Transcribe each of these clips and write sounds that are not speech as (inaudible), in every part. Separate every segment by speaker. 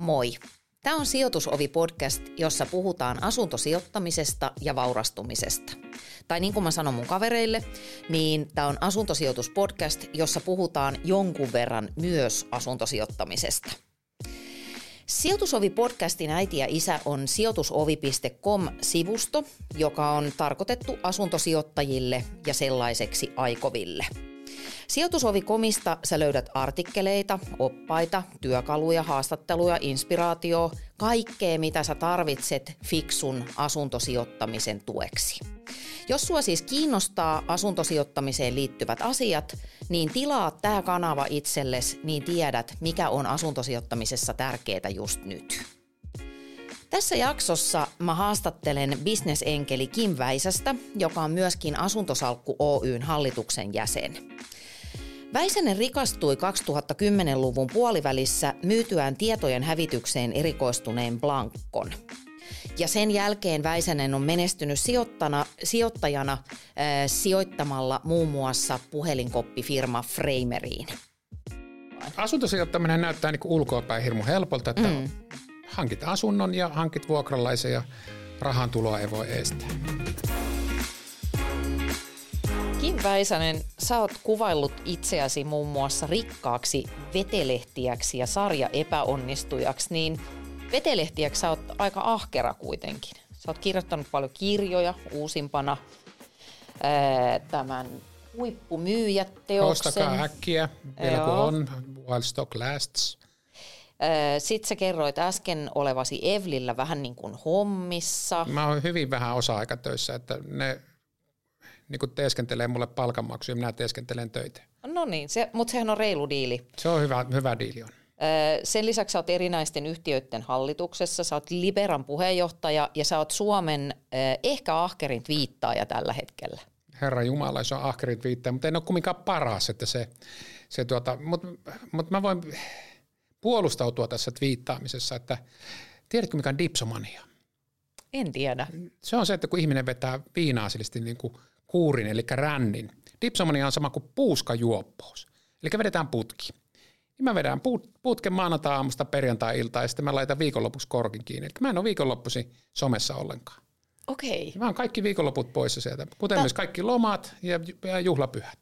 Speaker 1: Moi! Tämä on Sijoitusovi-podcast, jossa puhutaan asuntosijoittamisesta ja vaurastumisesta. Tai niin kuin mä sanon mun kavereille, niin tämä on asuntosijoituspodcast, jossa puhutaan jonkun verran myös asuntosijoittamisesta. Sijoitusovi-podcastin äiti ja isä on sijoitusovi.com-sivusto, joka on tarkoitettu asuntosijoittajille ja sellaiseksi aikoville – Sijoitusovikomista sä löydät artikkeleita, oppaita, työkaluja, haastatteluja, inspiraatio, kaikkea mitä sä tarvitset fiksun asuntosijoittamisen tueksi. Jos sua siis kiinnostaa asuntosijoittamiseen liittyvät asiat, niin tilaa tämä kanava itsellesi, niin tiedät, mikä on asuntosijoittamisessa tärkeää just nyt. Tässä jaksossa mä haastattelen bisnesenkeli Kim Väisästä, joka on myöskin Asuntosalkku Oyn hallituksen jäsen. Väisänen rikastui 2010-luvun puolivälissä myytyään tietojen hävitykseen erikoistuneen Blankon. Ja sen jälkeen Väisänen on menestynyt sijoittana, sijoittajana äh, sijoittamalla muun muassa puhelinkoppifirma Frameriin.
Speaker 2: Asuntosijoittaminen näyttää niin ulkoapäin hirmu helpolta, että mm. hankit asunnon ja hankit vuokralaisen ja rahan tuloa ei voi estää.
Speaker 1: Kim Väisänen, sä oot kuvaillut itseäsi muun muassa rikkaaksi vetelehtiäksi ja sarja epäonnistujaksi, niin vetelehtiäksi sä oot aika ahkera kuitenkin. Sä oot kirjoittanut paljon kirjoja, uusimpana ää, tämän huippumyyjät-teoksen.
Speaker 2: Ostakaa äkkiä, vielä kun on, while stock lasts.
Speaker 1: Sitten sä kerroit äsken olevasi Evlillä vähän niin kuin hommissa.
Speaker 2: Mä oon hyvin vähän osa-aikatöissä, että ne niin kuin teeskentelee mulle palkanmaksuja, minä teeskentelen töitä.
Speaker 1: No niin, se, mutta sehän on reilu diili.
Speaker 2: Se on hyvä, hyvä diili on.
Speaker 1: Sen lisäksi sä oot erinäisten yhtiöiden hallituksessa, sä oot Liberan puheenjohtaja ja sä oot Suomen ehkä ahkerin viittaaja tällä hetkellä.
Speaker 2: Herra Jumala, se on ahkerin viittaaja, mutta en ole kumminkaan paras, että se, se tuota, mutta mut mä voin puolustautua tässä twiittaamisessa, että tiedätkö mikä on dipsomania?
Speaker 1: En tiedä.
Speaker 2: Se on se, että kun ihminen vetää viinaa niin kuin kuurin, eli rännin. Dipsomania on sama kuin puuskajuoppous. Eli vedetään putki. Niin mä vedän put, putken maanantai-aamusta perjantai-iltaan ja sitten mä laitan viikonlopuksi korkin kiinni. Eli mä en ole viikonloppuisin somessa ollenkaan.
Speaker 1: Okei. Okay.
Speaker 2: Mä oon kaikki viikonloput poissa sieltä, kuten Tää... myös kaikki lomat ja juhlapyhät.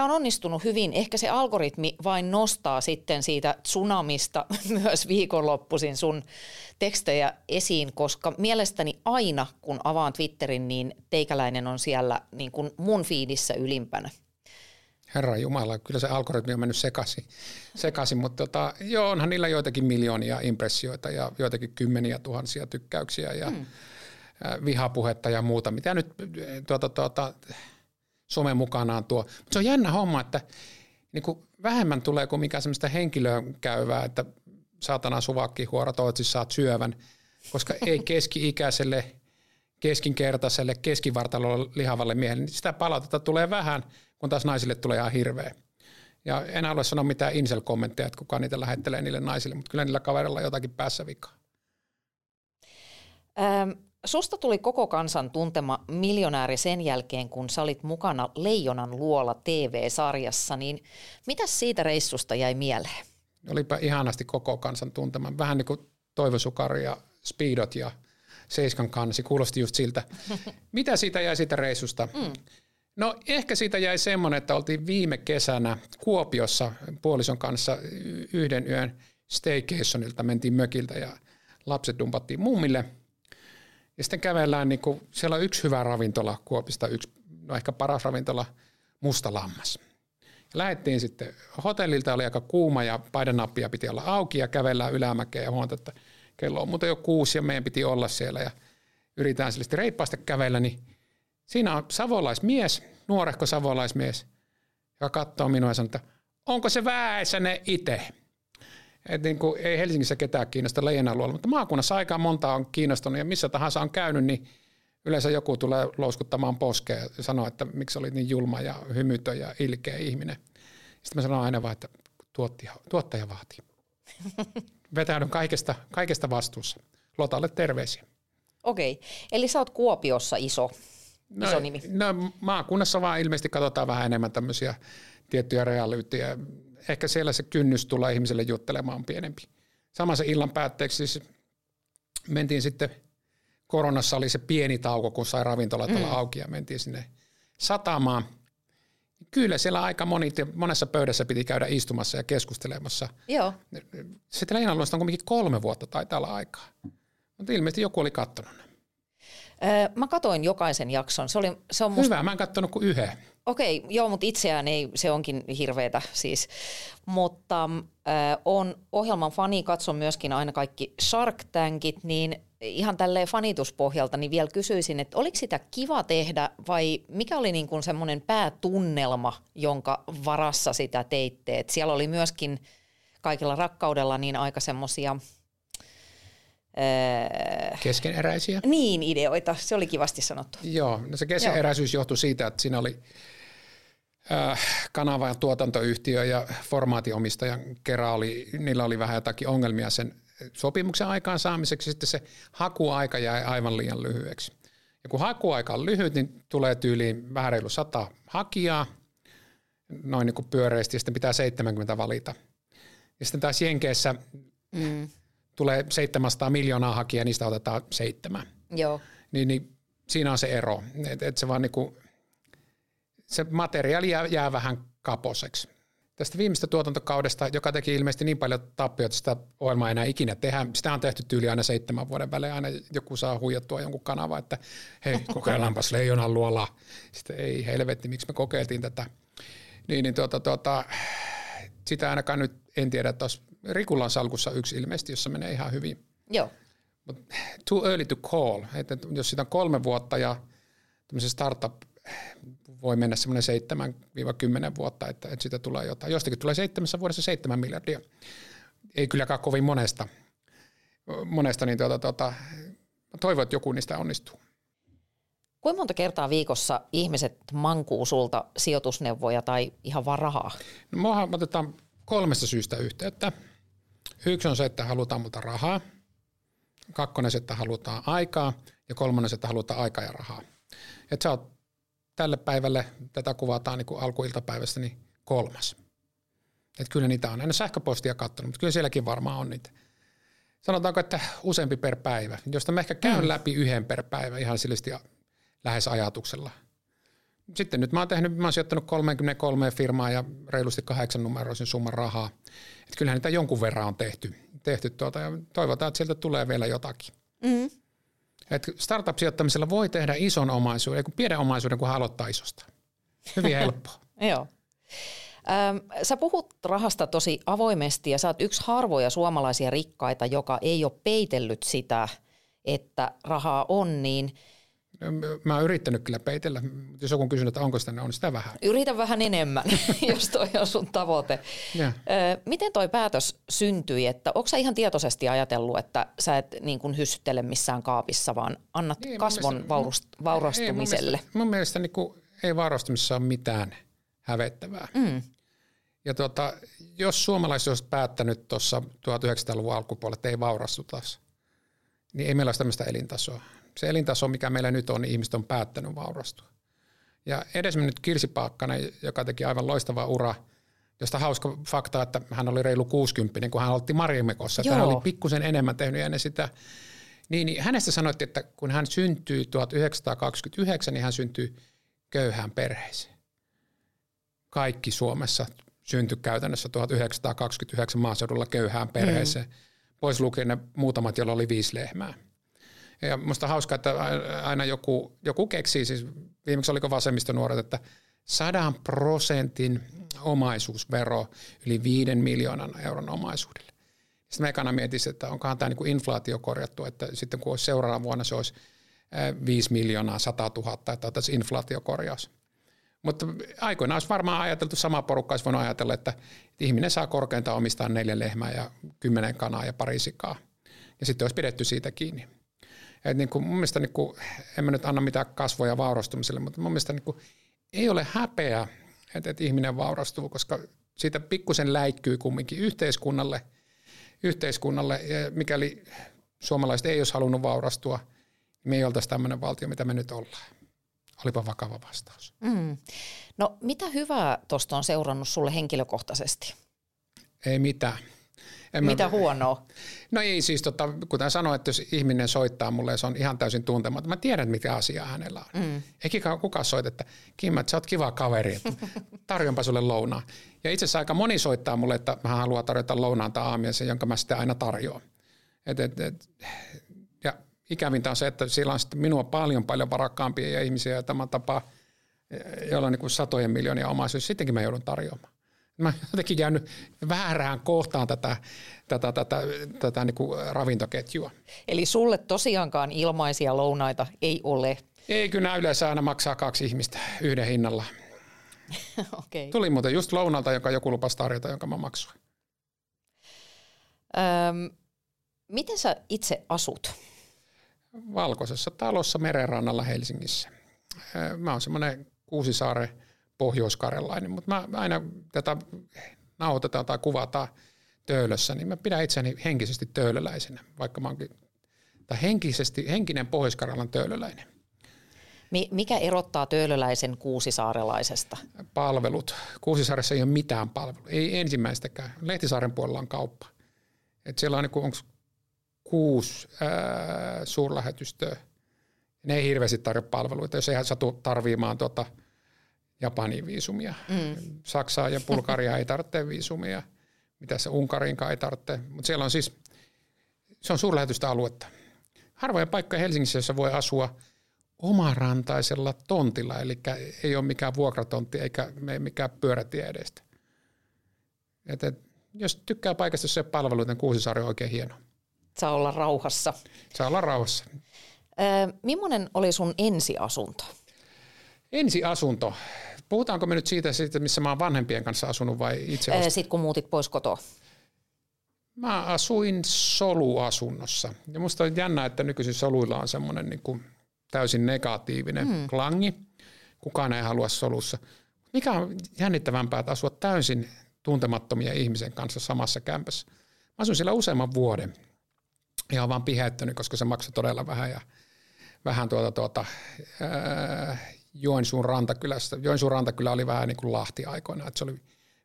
Speaker 1: Tämä on onnistunut hyvin. Ehkä se algoritmi vain nostaa sitten siitä tsunamista (laughs) myös viikonloppuisin sun tekstejä esiin, koska mielestäni aina kun avaan Twitterin, niin teikäläinen on siellä niin kuin mun fiidissä ylimpänä.
Speaker 2: Herra Jumala, kyllä se algoritmi on mennyt sekaisin, sekaisin mutta tota, joo, onhan niillä joitakin miljoonia impressioita ja joitakin kymmeniä tuhansia tykkäyksiä ja hmm. vihapuhetta ja muuta, mitä nyt tuota, tuota, some mukanaan tuo. Mutta se on jännä homma, että niin kuin vähemmän tulee kuin mikä semmoista henkilöä käyvää, että saatana suvakki huora toivottavasti saat syövän, koska ei keski-ikäiselle, keskinkertaiselle, keskivartalolle lihavalle miehelle, niin sitä palautetta tulee vähän, kun taas naisille tulee ihan hirveä. Ja en halua sanoa mitään insel-kommentteja, että kukaan niitä lähettelee niille naisille, mutta kyllä niillä kaverilla on jotakin päässä vikaa.
Speaker 1: Ähm, Susta tuli koko kansan tuntema miljonääri sen jälkeen, kun sä olit mukana Leijonan luola TV-sarjassa, niin mitä siitä reissusta jäi mieleen?
Speaker 2: Olipa ihanasti koko kansan tuntema. Vähän niin kuin Toivo Sukari ja Speedot ja Seiskan kansi, kuulosti just siltä. (laughs) Mitä siitä jäi siitä reissusta? Mm. No ehkä siitä jäi semmoinen, että oltiin viime kesänä Kuopiossa puolison kanssa yhden yön staycationilta, mentiin mökiltä ja lapset dumpattiin mummille – ja sitten kävellään, niin kuin, siellä on yksi hyvä ravintola Kuopista, yksi, no ehkä paras ravintola, Musta Lammas. Ja lähdettiin sitten hotellilta, oli aika kuuma ja paidanappia piti olla auki ja kävellään ylämäkeen ja huomata, että kello on muuten jo kuusi ja meidän piti olla siellä ja yritetään sille reippaasti kävellä, niin siinä on savolaismies, nuorehko savolaismies, joka katsoo minua ja sanoo, että onko se Väisänen itse? Et niin kuin, ei Helsingissä ketään kiinnosta leijonaluolla, mutta maakunnassa aika monta on kiinnostunut ja missä tahansa on käynyt, niin yleensä joku tulee louskuttamaan poskea ja sanoo, että miksi olit niin julma ja hymytön ja ilkeä ihminen. Sitten mä sanon aina vaan, että tuottaja, tuottaja vaatii. (laughs) Vetäydyn kaikesta, kaikesta vastuussa. Lotalle terveisiä.
Speaker 1: Okei, eli sä oot Kuopiossa iso,
Speaker 2: no,
Speaker 1: iso nimi.
Speaker 2: No maakunnassa vaan ilmeisesti katsotaan vähän enemmän tämmöisiä tiettyjä realyyttiä ehkä siellä se kynnys tulla ihmiselle juttelemaan on pienempi. samassa illan päätteeksi siis mentiin sitten, koronassa oli se pieni tauko, kun sai ravintolat olla mm. auki ja mentiin sinne satamaan. Kyllä siellä aika moni, monessa pöydässä piti käydä istumassa ja keskustelemassa.
Speaker 1: Joo.
Speaker 2: Sitten Leinaluosta on kuitenkin kolme vuotta taitaa olla aikaa. Mutta ilmeisesti joku oli kattonut ne.
Speaker 1: Mä katoin jokaisen jakson. Se, oli, se on
Speaker 2: musta... Hyvä, mä en katsonut kuin yhden.
Speaker 1: Okei, joo, mutta itseään ei, se onkin hirveetä siis. Mutta äh, on ohjelman fani, katson myöskin aina kaikki Shark Tankit, niin ihan tälleen fanituspohjalta, niin vielä kysyisin, että oliko sitä kiva tehdä vai mikä oli niin kuin semmoinen päätunnelma, jonka varassa sitä teitte? Et siellä oli myöskin kaikilla rakkaudella niin aika semmoisia –
Speaker 2: Keskeneräisiä?
Speaker 1: Niin, ideoita. Se oli kivasti sanottu.
Speaker 2: Joo, no se keskeneräisyys johtui siitä, että siinä oli äh, kanava- ja tuotantoyhtiö ja formaationmistajan kerran oli, niillä oli vähän jotakin ongelmia sen sopimuksen aikaan saamiseksi. Sitten se hakuaika jäi aivan liian lyhyeksi. Ja kun hakuaika on lyhyt, niin tulee tyyliin vähän reilu sata hakijaa, noin niin kuin pyöreästi, ja sitten pitää 70 valita. Ja sitten taas Jenkeissä mm tulee 700 miljoonaa hakijaa, niistä otetaan seitsemän.
Speaker 1: Joo.
Speaker 2: Niin, niin siinä on se ero, että et se vaan niinku, se materiaali jää, jää vähän kaposeksi. Tästä viimeistä tuotantokaudesta, joka teki ilmeisesti niin paljon tappioita, että sitä ohjelmaa ei enää ikinä tehdä. Sitä on tehty tyyli aina seitsemän vuoden välein. Aina joku saa huijattua jonkun kanava, että hei, (laughs) kokeillaanpas leijonan luola. Sitten ei helvetti, miksi me kokeiltiin tätä. Niin, niin tuota, tuota, sitä ainakaan nyt en tiedä, että olisi Rikulan salkussa yksi ilmeisesti, jossa menee ihan hyvin.
Speaker 1: Joo.
Speaker 2: But too early to call. Että jos sitä on kolme vuotta ja tämmöisen startup voi mennä semmoinen 7-10 vuotta, että, että sitä tulee jotain. Jostakin tulee seitsemässä vuodessa 7 miljardia. Ei kylläkään kovin monesta. Monesta, niin tuota, tuota, toivon, että joku niistä onnistuu.
Speaker 1: Kuinka monta kertaa viikossa ihmiset mankuu sulta sijoitusneuvoja tai ihan vaan rahaa?
Speaker 2: No, otetaan kolmesta syystä yhteyttä. Yksi on se, että halutaan multa rahaa. Kakkonen se, että halutaan aikaa. Ja kolmonen se, että halutaan aikaa ja rahaa. Että sä oot tälle päivälle, tätä kuvataan niin kuin alkuiltapäivästä, niin kolmas. Että kyllä niitä on aina sähköpostia katsonut, mutta kyllä sielläkin varmaan on niitä. Sanotaanko, että useampi per päivä, josta mä ehkä käyn mm. läpi yhden per päivä ihan sillisesti lähes ajatuksella. Sitten nyt mä oon tehnyt, mä oon sijoittanut 33 firmaa ja reilusti kahdeksan numeroisen summan rahaa. Että kyllähän niitä jonkun verran on tehty, tehty tuota, ja toivotaan, että sieltä tulee vielä jotakin. Mm. Et startup-sijoittamisella voi tehdä ison omaisuuden, kun pienen omaisuuden, kun aloittaa isosta. Hyvin helppoa. (laughs)
Speaker 1: Joo. Sä puhut rahasta tosi avoimesti ja sä oot yksi harvoja suomalaisia rikkaita, joka ei ole peitellyt sitä, että rahaa on, niin –
Speaker 2: Mä oon yrittänyt kyllä peitellä, mutta jos joku kysyy, että onko sitä, niin on sitä vähän.
Speaker 1: Yritä vähän enemmän, (laughs) jos toi on sun tavoite. Ja. Miten toi päätös syntyi, että onko sä ihan tietoisesti ajatellut, että sä et niin kuin hyssyttele missään kaapissa, vaan annat niin, kasvon mielestä, vaurust, vaurastumiselle?
Speaker 2: Ei, mun mielestä, mun mielestä niin kuin, ei vaurastumisessa ole mitään hävettävää. Mm. Ja tuota, jos suomalaiset olisivat päättänyt tuossa 1900-luvun alkupuolella, että ei vaurastuta, niin ei meillä olisi tämmöistä elintasoa se elintaso, mikä meillä nyt on, niin ihmiset on päättänyt vaurastua. Ja edesmennyt Kirsi Paakkanen, joka teki aivan loistava ura, josta hauska fakta, että hän oli reilu 60, kun hän oltti Marimekossa. Hän oli pikkusen enemmän tehnyt ennen sitä. Niin, niin hänestä sanottiin, että kun hän syntyi 1929, niin hän syntyi köyhään perheeseen. Kaikki Suomessa syntyi käytännössä 1929 maaseudulla köyhään perheeseen. Mm. Pois lukien ne muutamat, joilla oli viisi lehmää. Ja musta hauskaa, että aina joku, joku keksii, siis viimeksi oliko vasemmistonuoret, että sadan prosentin omaisuusvero yli viiden miljoonan euron omaisuudelle. Sitten mä ekana mietin, että onkohan tämä niin inflaatio korjattu, että sitten kun olisi seuraavana vuonna se olisi 5 miljoonaa 100 000, että otaisiin inflaatiokorjaus. Mutta aikoinaan olisi varmaan ajateltu, sama porukka olisi voinut ajatella, että ihminen saa korkeintaan omistaa neljä lehmää ja kymmenen kanaa ja pari sikaa. Ja sitten olisi pidetty siitä kiinni. Et niin kuin, mun mielestä, niin kuin, en mä nyt anna mitään kasvoja vaurastumiselle, mutta mun mielestä niin kuin, ei ole häpeä, että, että ihminen vaurastuu, koska siitä pikkusen läikkyy kumminkin yhteiskunnalle, yhteiskunnalle ja mikäli suomalaiset ei olisi halunnut vaurastua, niin me ei oltaisi tämmöinen valtio, mitä me nyt ollaan. Olipa vakava vastaus. Mm.
Speaker 1: No mitä hyvää tuosta on seurannut sulle henkilökohtaisesti?
Speaker 2: Ei mitään.
Speaker 1: En Mitä mä, huonoa?
Speaker 2: No ei siis, tota, kuten sanoin, että jos ihminen soittaa mulle ja se on ihan täysin tuntematon, mä tiedän, mikä asia hänellä on. Mm. Eikä kukaan soita, että Kim, että sä oot kiva kaveri, että tarjonpa sulle lounaa. Ja itse asiassa aika moni soittaa mulle, että mä haluan tarjota lounaan tai aamiaisen, jonka mä sitten aina tarjoan. Et, et, et, ja ikävintä on se, että siellä on minua paljon paljon varakkaampia ihmisiä ja tämä tapa, joilla on niin satojen miljoonia omaisuus, sittenkin mä joudun tarjoamaan. Mä jotenkin jäänyt väärään kohtaan tätä, tätä, tätä, tätä niin kuin ravintoketjua.
Speaker 1: Eli sulle tosiaankaan ilmaisia lounaita ei ole?
Speaker 2: Ei, kyllä yleensä aina maksaa kaksi ihmistä yhden hinnalla. (laughs) okay. Tuli muuten just lounalta, joka joku lupasi tarjota, jonka mä maksoin.
Speaker 1: Öm, miten sä itse asut?
Speaker 2: Valkoisessa talossa merenrannalla Helsingissä. Mä oon semmoinen Kuusisaaren pohjoiskarjalainen, mutta mä aina tätä nauhoitetaan tai kuvataan töölössä, niin mä pidän itseäni henkisesti töölöläisenä, vaikka mä oonkin, tai henkisesti, henkinen pohjoiskarjalan töölöläinen.
Speaker 1: Mikä erottaa töölöläisen kuusisaarelaisesta?
Speaker 2: Palvelut. Kuusisaaressa ei ole mitään palvelua, ei ensimmäistäkään. Lehtisaaren puolella on kauppa. Et siellä on niin onko kuusi ää, suurlähetystöä. Ne ei hirveästi tarjoa palveluita, jos ei satu tarviimaan tuota – Japanin viisumia. Mm. Saksaa ja Bulgaria ei tarvitse viisumia. Mitä se Unkarinkaan ei tarvitse. Mutta siellä on siis, se on suurlähetystä aluetta. Harvoja paikkoja Helsingissä, jossa voi asua omarantaisella tontilla, eli ei ole mikään vuokratontti eikä mikään pyörätie edestä. Et, et, jos tykkää paikasta, jossa ei ole palveluita, niin Kuusisaari on oikein hieno.
Speaker 1: Saa olla rauhassa.
Speaker 2: Saa olla rauhassa.
Speaker 1: Äh, millainen oli sun ensiasunto?
Speaker 2: Ensiasunto. Puhutaanko me nyt siitä, siitä missä mä oon vanhempien kanssa asunut vai itse
Speaker 1: asiassa? Sitten kun muutit pois kotoa.
Speaker 2: Mä asuin soluasunnossa. Ja musta on jännä, että nykyisin soluilla on semmoinen niin kuin täysin negatiivinen hmm. klangi. Kukaan ei halua solussa. Mikä on jännittävämpää, että asua täysin tuntemattomia ihmisen kanssa samassa kämpässä. Mä asuin siellä useamman vuoden. Ihan vaan piheyttänyt, koska se maksoi todella vähän ja vähän tuota, tuota, ää, Joensuun rantakylässä. Joensuun rantakylä oli vähän niin kuin Lahti aikoina, että se oli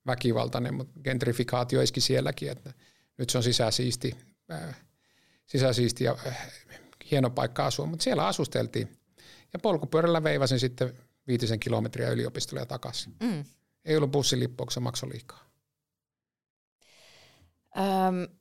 Speaker 2: väkivaltainen, mutta gentrifikaatio iski sielläkin, että nyt se on sisäsiisti, äh, sisäsiisti ja äh, hieno paikka asua, mutta siellä asusteltiin. Ja polkupyörällä veivasin sitten viitisen kilometriä yliopistolle ja takaisin. Mm. Ei ollut bussilippu, se maksoi liikaa.
Speaker 1: Öm,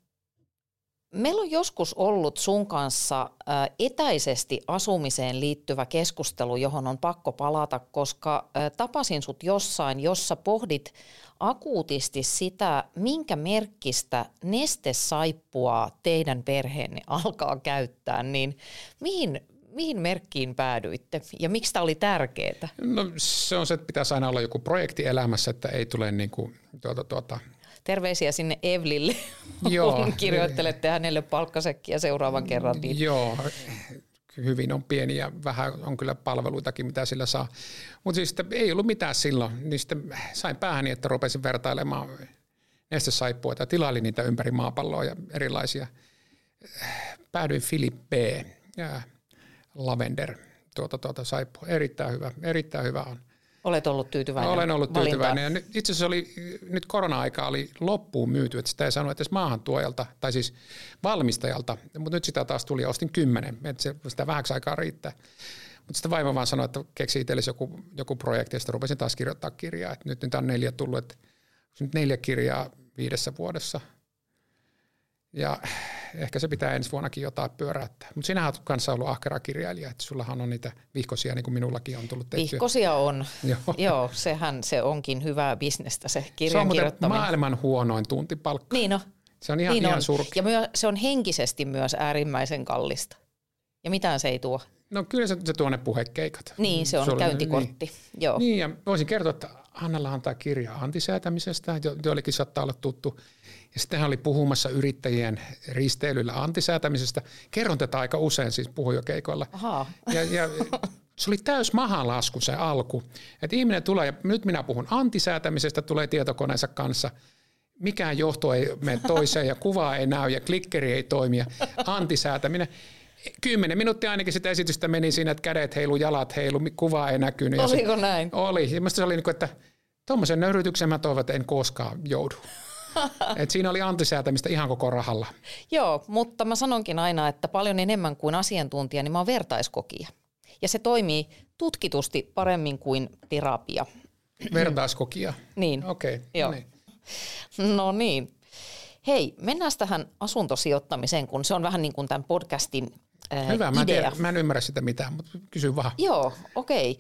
Speaker 1: Meillä on joskus ollut sun kanssa etäisesti asumiseen liittyvä keskustelu, johon on pakko palata, koska tapasin sut jossain, jossa pohdit akuutisti sitä, minkä merkkistä nestesaippua teidän perheenne alkaa käyttää, niin mihin, mihin merkkiin päädyitte ja miksi tämä oli tärkeää?
Speaker 2: No se on se, että pitäisi aina olla joku projekti elämässä, että ei tule niin kuin, tuota, tuota,
Speaker 1: terveisiä sinne Evlille, (laughs) Joo. kirjoittelette hänelle palkkasekkiä seuraavan kerran. Niin.
Speaker 2: Joo, hyvin on pieni ja vähän on kyllä palveluitakin, mitä sillä saa. Mutta siis ei ollut mitään silloin, niin sitten sain päähäni, että rupesin vertailemaan nestesaippuita ja tilailin niitä ympäri maapalloa ja erilaisia. Päädyin Philip B. ja Lavender tuota, tuota saippua. Erittäin hyvä, erittäin hyvä on.
Speaker 1: Olet ollut tyytyväinen
Speaker 2: Olen ollut tyytyväinen. Ja itse asiassa oli, nyt korona-aika oli loppuun myyty, että sitä ei sanonut edes maahantuojalta, tai siis valmistajalta, mutta nyt sitä taas tuli ja ostin kymmenen, että se, sitä vähäksi aikaa riittää. Mutta sitten vaimo vaan sanoi, että keksi itsellesi joku, joku projekti, ja sitten rupesin taas kirjoittaa kirjaa. Et nyt, nyt on neljä tullut, että nyt neljä kirjaa viidessä vuodessa. Ja ehkä se pitää ensi vuonnakin jotain pyöräyttää. Mutta sinähän olet kanssa ollut ahkera kirjailija, että sullahan on niitä vihkosia, niin kuin minullakin on tullut tehtyä.
Speaker 1: Vihkosia on. Joo. (laughs) Joo, sehän se onkin hyvää bisnestä se kirjan
Speaker 2: Se on maailman huonoin tuntipalkka.
Speaker 1: Niin on.
Speaker 2: Se on ihan, niin ihan on.
Speaker 1: Ja myö, se on henkisesti myös äärimmäisen kallista. Ja mitään se ei tuo.
Speaker 2: No kyllä se, se tuo ne puhekeikat.
Speaker 1: Niin, se on Sulla, käyntikortti. Niin. Joo.
Speaker 2: Niin, ja voisin kertoa, että Annalla antaa kirja antisäätämisestä, joillekin saattaa olla tuttu. Ja sitten hän oli puhumassa yrittäjien risteilyllä antisäätämisestä. Kerron tätä aika usein siis puhujakeikoilla. Aha. Ja, ja se oli täys mahalasku se alku. Että ihminen tulee, ja nyt minä puhun antisäätämisestä, tulee tietokoneensa kanssa. Mikään johto ei mene toiseen ja kuva ei näy ja klikkeri ei toimi ja antisäätäminen. Kymmenen minuuttia ainakin sitä esitystä meni siinä, että kädet heilu, jalat heilu, kuva ei näkynyt.
Speaker 1: Oliko näin?
Speaker 2: Oli. Ja se oli niin kuin, että tuommoisen nöyrytyksen mä toivon, että en koskaan joudu. (laughs) Et siinä oli antisäätämistä ihan koko rahalla.
Speaker 1: Joo, mutta mä sanonkin aina, että paljon enemmän kuin asiantuntija, niin mä oon vertaiskokija. Ja se toimii tutkitusti paremmin kuin terapia.
Speaker 2: Vertaiskokia.
Speaker 1: Niin.
Speaker 2: Okei, okay,
Speaker 1: Joo.
Speaker 2: no niin.
Speaker 1: No niin. Hei, mennään tähän asuntosijoittamiseen, kun se on vähän niin kuin tämän podcastin ää,
Speaker 2: Hyvä, mä en,
Speaker 1: idea.
Speaker 2: tiedä, mä en ymmärrä sitä mitään, mutta kysy vaan.
Speaker 1: Joo, okei.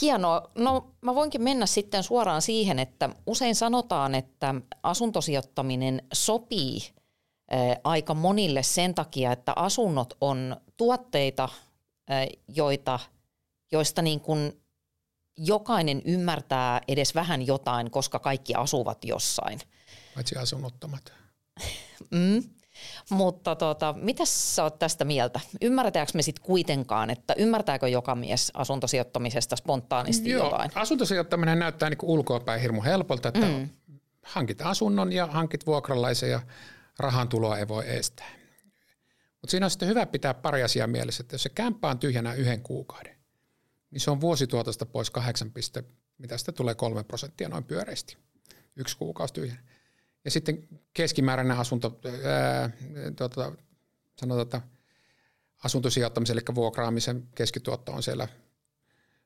Speaker 1: Hienoa. No mä voinkin mennä sitten suoraan siihen, että usein sanotaan, että asuntosijoittaminen sopii ää, aika monille sen takia, että asunnot on tuotteita, ää, joita, joista niin kuin jokainen ymmärtää edes vähän jotain, koska kaikki asuvat jossain.
Speaker 2: Paitsi asunnottomat.
Speaker 1: Mm. Mutta tota, mitä sä oot tästä mieltä? Ymmärretäänkö me sitten kuitenkaan, että ymmärtääkö joka mies asuntosijoittamisesta spontaanisti
Speaker 2: Joo,
Speaker 1: jotain?
Speaker 2: asuntosijoittaminen näyttää niin ulkoapäin hirmu helpolta, että mm. hankit asunnon ja hankit vuokralaisen ja rahan tuloa ei voi estää. Mutta siinä on sitten hyvä pitää pari asiaa mielessä, että jos se kämppä on tyhjänä yhden kuukauden, niin se on vuosituotosta pois 8, piste, mitä sitä tulee 3 prosenttia noin pyöreästi. Yksi kuukausi tyhjänä. Ja sitten keskimääräinen asunto, ää, tuota, sanotaan, että asuntosijoittamisen, eli vuokraamisen keskituotto on siellä,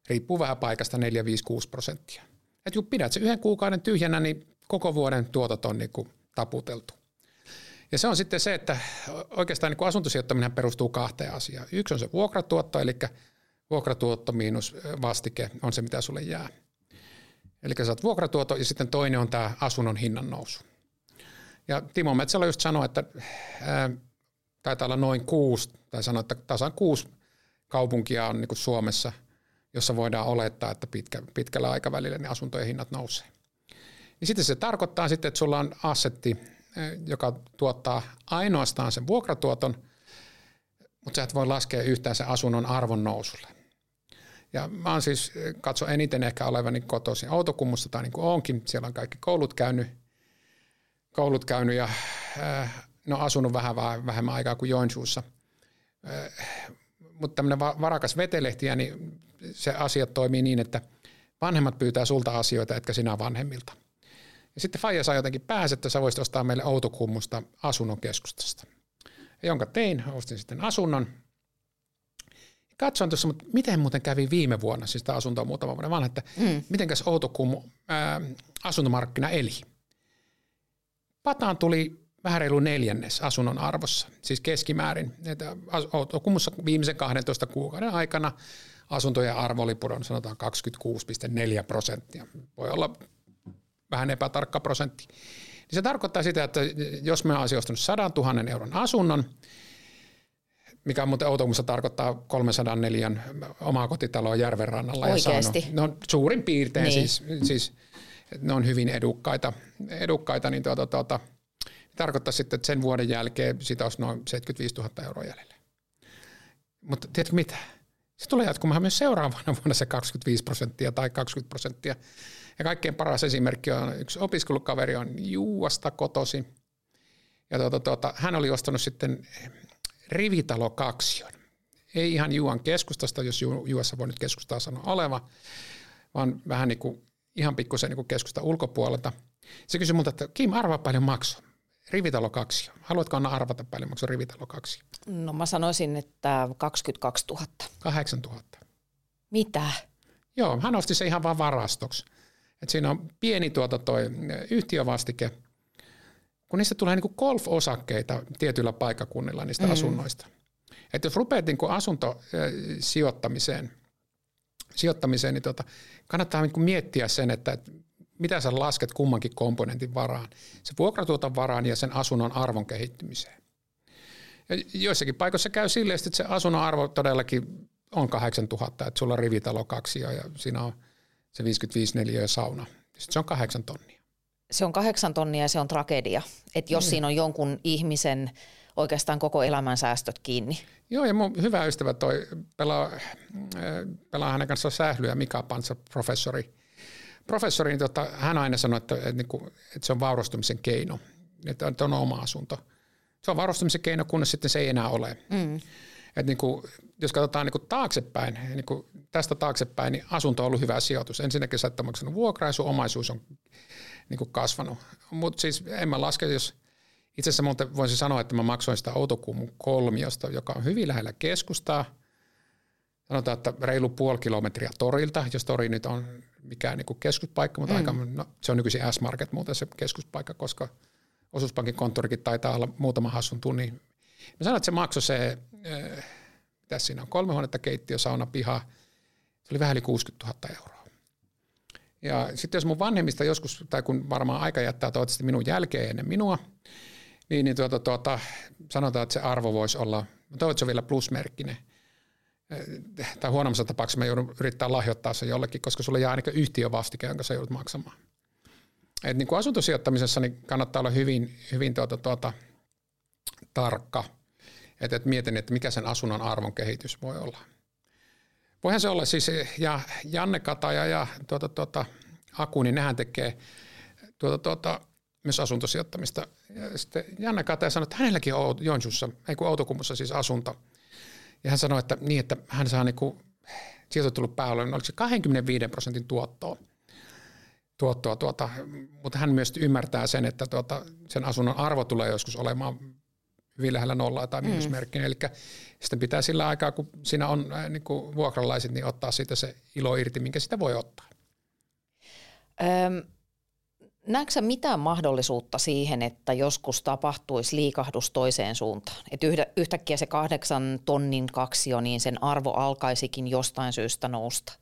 Speaker 2: riippuu vähän paikasta, 4, 5, 6 prosenttia. Et kun pidät se yhden kuukauden tyhjänä, niin koko vuoden tuotot on niin taputeltu. Ja se on sitten se, että oikeastaan niin asuntosijoittaminen perustuu kahteen asiaan. Yksi on se vuokratuotto, eli vuokratuotto miinus vastike on se, mitä sulle jää. Eli sä saat vuokratuotto ja sitten toinen on tämä asunnon hinnan nousu. Ja Timo Metsälä just sanoi, että ää, taitaa olla noin kuusi, tai sanoi, että tasan kuusi kaupunkia on niin Suomessa, jossa voidaan olettaa, että pitkä, pitkällä aikavälillä ne asuntojen hinnat nousee. Niin sitten se tarkoittaa sitten, että sulla on assetti, joka tuottaa ainoastaan sen vuokratuoton, mutta sä et voi laskea yhtään sen asunnon arvon nousulle. Ja mä oon siis, katso eniten ehkä olevani kotoisin Outokummusta tai niin kuin onkin, siellä on kaikki koulut käynyt, koulut käynyt ja äh, no asunut vähän vähemmän aikaa kuin Joensuussa. Äh, mutta tämmöinen varakas vetelehtiä, niin se asiat toimii niin, että vanhemmat pyytää sulta asioita, etkä sinä vanhemmilta. Ja sitten Faija saa jotenkin pääset, että sä voisit ostaa meille Outokummusta asunnon keskustasta. Jonka tein, ostin sitten asunnon. Katsoin tuossa, mutta miten muuten kävi viime vuonna, siis tämä asunto on muutama vuoden vanha, että mm. mitenkäs Outokummu ää, asuntomarkkina eli. Pataan tuli vähän reilu neljännes asunnon arvossa, siis keskimäärin. Outokummussa viimeisen 12 kuukauden aikana asuntojen arvo oli pudonnut sanotaan 26,4 prosenttia. Voi olla vähän epätarkka prosentti. Niin se tarkoittaa sitä, että jos me olisi ostanut 100 000 euron asunnon, mikä on muuten Outokummussa tarkoittaa 304 omaa kotitaloa järven rannalla.
Speaker 1: Oikeasti?
Speaker 2: Ja saanut, no suurin piirtein niin. siis, siis ne on hyvin edukkaita, edukkaita niin tuota, tuota, tarkoittaa sitten, että sen vuoden jälkeen siitä olisi noin 75 000 euroa jäljellä. Mutta tiedätkö mitä? Se tulee jatkumaan myös seuraavana (laughs) vuonna se 25 prosenttia tai 20 prosenttia. Ja kaikkein paras esimerkki on yksi opiskelukaveri on Juuasta kotosi. Ja tuota, tuota, hän oli ostanut sitten rivitalo kaksion. Ei ihan Juuan keskustasta, jos Ju, Juuassa voi nyt keskustaa sanoa oleva, vaan vähän niin kuin, ihan pikkusen niin keskusta ulkopuolelta. Se kysyi multa, että Kim, arvaa paljon maksu. Rivitalo kaksi. Haluatko Anna arvata paljon maksu rivitalo kaksi?
Speaker 1: No mä sanoisin, että 22 000.
Speaker 2: 8 000.
Speaker 1: Mitä?
Speaker 2: Joo, hän osti se ihan vaan varastoksi. Et siinä on pieni tuota toi yhtiövastike, kun niistä tulee niinku golf-osakkeita tietyillä paikakunnilla niistä mm. asunnoista. Et jos rupeat niinku asuntosijoittamiseen, sijoittamiseen, niin tota, kannattaa niinku miettiä sen, että et mitä sä lasket kummankin komponentin varaan. Se vuokratuoton varaan ja sen asunnon arvon kehittymiseen. Ja joissakin paikoissa käy silleen, että se asunnon arvo todellakin on 8000, että sulla on rivitalo kaksi ja siinä on se 55 neliöä sauna. Sitten se on kahdeksan tonnia.
Speaker 1: Se on kahdeksan tonnia ja se on tragedia. Että jos mm. siinä on jonkun ihmisen oikeastaan koko elämän säästöt kiinni.
Speaker 2: Joo, ja mun hyvä ystävä toi pelaa, pelaa hänen kanssaan sählyä, Mika Pansa, professori. Professori, niin tota, hän aina sanoi, että, että, että, että se on vaurastumisen keino, että on oma asunto. Se on vaurastumisen keino, kunnes sitten se ei enää ole. Mm. Et niin kuin, jos katsotaan niin kuin taaksepäin, niin kuin tästä taaksepäin, niin asunto on ollut hyvä sijoitus. Ensinnäkin sä et maksanut vuokraa ja sun omaisuus on niin kuin kasvanut. Mutta siis en mä laske, jos itse asiassa voisin sanoa, että mä maksoin sitä Outokummun kolmiosta, joka on hyvin lähellä keskustaa. Sanotaan, että reilu puoli kilometriä torilta, jos tori nyt on mikään niin keskuspaikka, mutta mm. aika, no, se on nykyisin S-Market muuten se keskuspaikka, koska osuuspankin konttorikin taitaa olla muutama hassun tunnin. Mä sanoin, että se maksoi se, äh, tässä siinä on kolme huonetta, keittiö, sauna, piha, se oli vähän yli 60 000 euroa. Ja sitten jos mun vanhemmista joskus, tai kun varmaan aika jättää toivottavasti minun jälkeen ennen minua, niin, niin tuota, tuota, sanotaan, että se arvo voisi olla, että se on vielä plusmerkkinen. Tai huonommassa tapauksessa mä joudun yrittää lahjoittaa se jollekin, koska sulle jää ainakin yhtiövastike, jonka sä joudut maksamaan. Et niin kuin asuntosijoittamisessa niin kannattaa olla hyvin, hyvin tuota, tuota, tarkka. Että et mietin, että mikä sen asunnon arvon kehitys voi olla. Voihan se olla siis, ja Janne Kataja ja tuota, tuota, Aku, niin nehän tekee tuota, tuota, myös asuntosijoittamista. Ja sitten Janne Kataja sanoi, että hänelläkin on Joensuussa, ei kun Outokummussa siis asunto. Ja hän sanoi, että niin, että hän saa niin kuin, sieltä tullut päälle, niin oliko se 25 prosentin tuottoa. tuottoa tuota, mutta hän myös ymmärtää sen, että tuota, sen asunnon arvo tulee joskus olemaan hyvin lähellä nollaa tai miinusmerkkiä. Mm. Eli sitten pitää sillä aikaa, kun siinä on äh, niin kuin vuokralaiset, niin ottaa siitä se ilo irti, minkä sitä voi ottaa.
Speaker 1: Öm, näetkö mitään mahdollisuutta siihen, että joskus tapahtuisi liikahdus toiseen suuntaan? Että yhtäkkiä se kahdeksan tonnin kaksio, niin sen arvo alkaisikin jostain syystä nousta?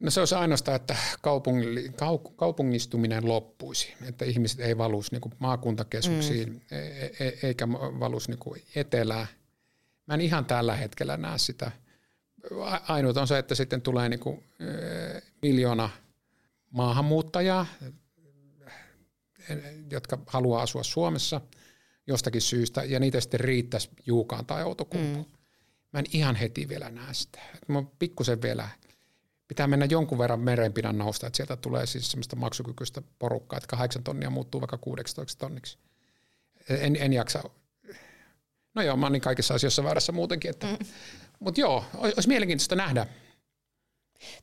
Speaker 2: No se olisi ainoastaan, että kaupungistuminen loppuisi, että ihmiset ei valuisi niin maakuntakeskuksiin mm. E, e, e, eikä valuisi niin etelään. Mä en ihan tällä hetkellä näe sitä. Ainut on se, että sitten tulee niin kuin, miljoona maahanmuuttajaa, jotka haluaa asua Suomessa jostakin syystä, ja niitä sitten riittäisi Juukaan tai Outokumpuun. Mm. Mä en ihan heti vielä näe sitä. Mä pikkusen vielä – pitää mennä jonkun verran merenpinnan nousta, että sieltä tulee siis semmoista maksukykyistä porukkaa, että 8 tonnia muuttuu vaikka 16 tonniksi. En, en jaksa. No joo, mä oon niin kaikissa asioissa väärässä muutenkin. Että, mm. Mutta joo, olisi mielenkiintoista nähdä.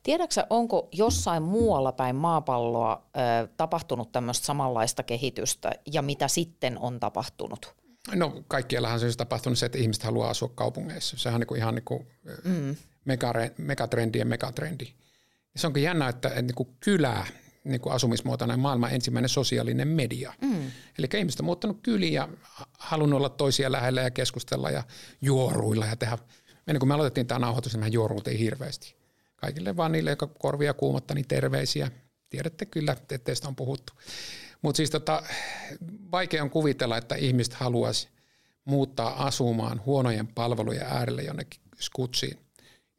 Speaker 1: Tiedätkö onko jossain muualla päin maapalloa ö, tapahtunut tämmöistä samanlaista kehitystä ja mitä sitten on tapahtunut?
Speaker 2: No kaikkiallahan se on tapahtunut se, että ihmiset haluaa asua kaupungeissa. Sehän on niin ihan niin kuin, mm megatrendien megatrendi. Ja se onkin jännä, että, että niin kuin kylä niin kuin asumismuotona on maailman ensimmäinen sosiaalinen media. Mm. Eli ihmiset on muuttanut kyliin ja halunnut olla toisia lähellä ja keskustella ja juoruilla ja tehdä. Ennen kuin me aloitettiin tämä nauhoitus, niin me juoruiltiin hirveästi. Kaikille vaan niille, jotka korvia kuumotta, niin terveisiä. Tiedätte kyllä, että teistä on puhuttu. Mutta siis tota, vaikea on kuvitella, että ihmiset haluaisi muuttaa asumaan huonojen palvelujen äärelle jonnekin skutsiin.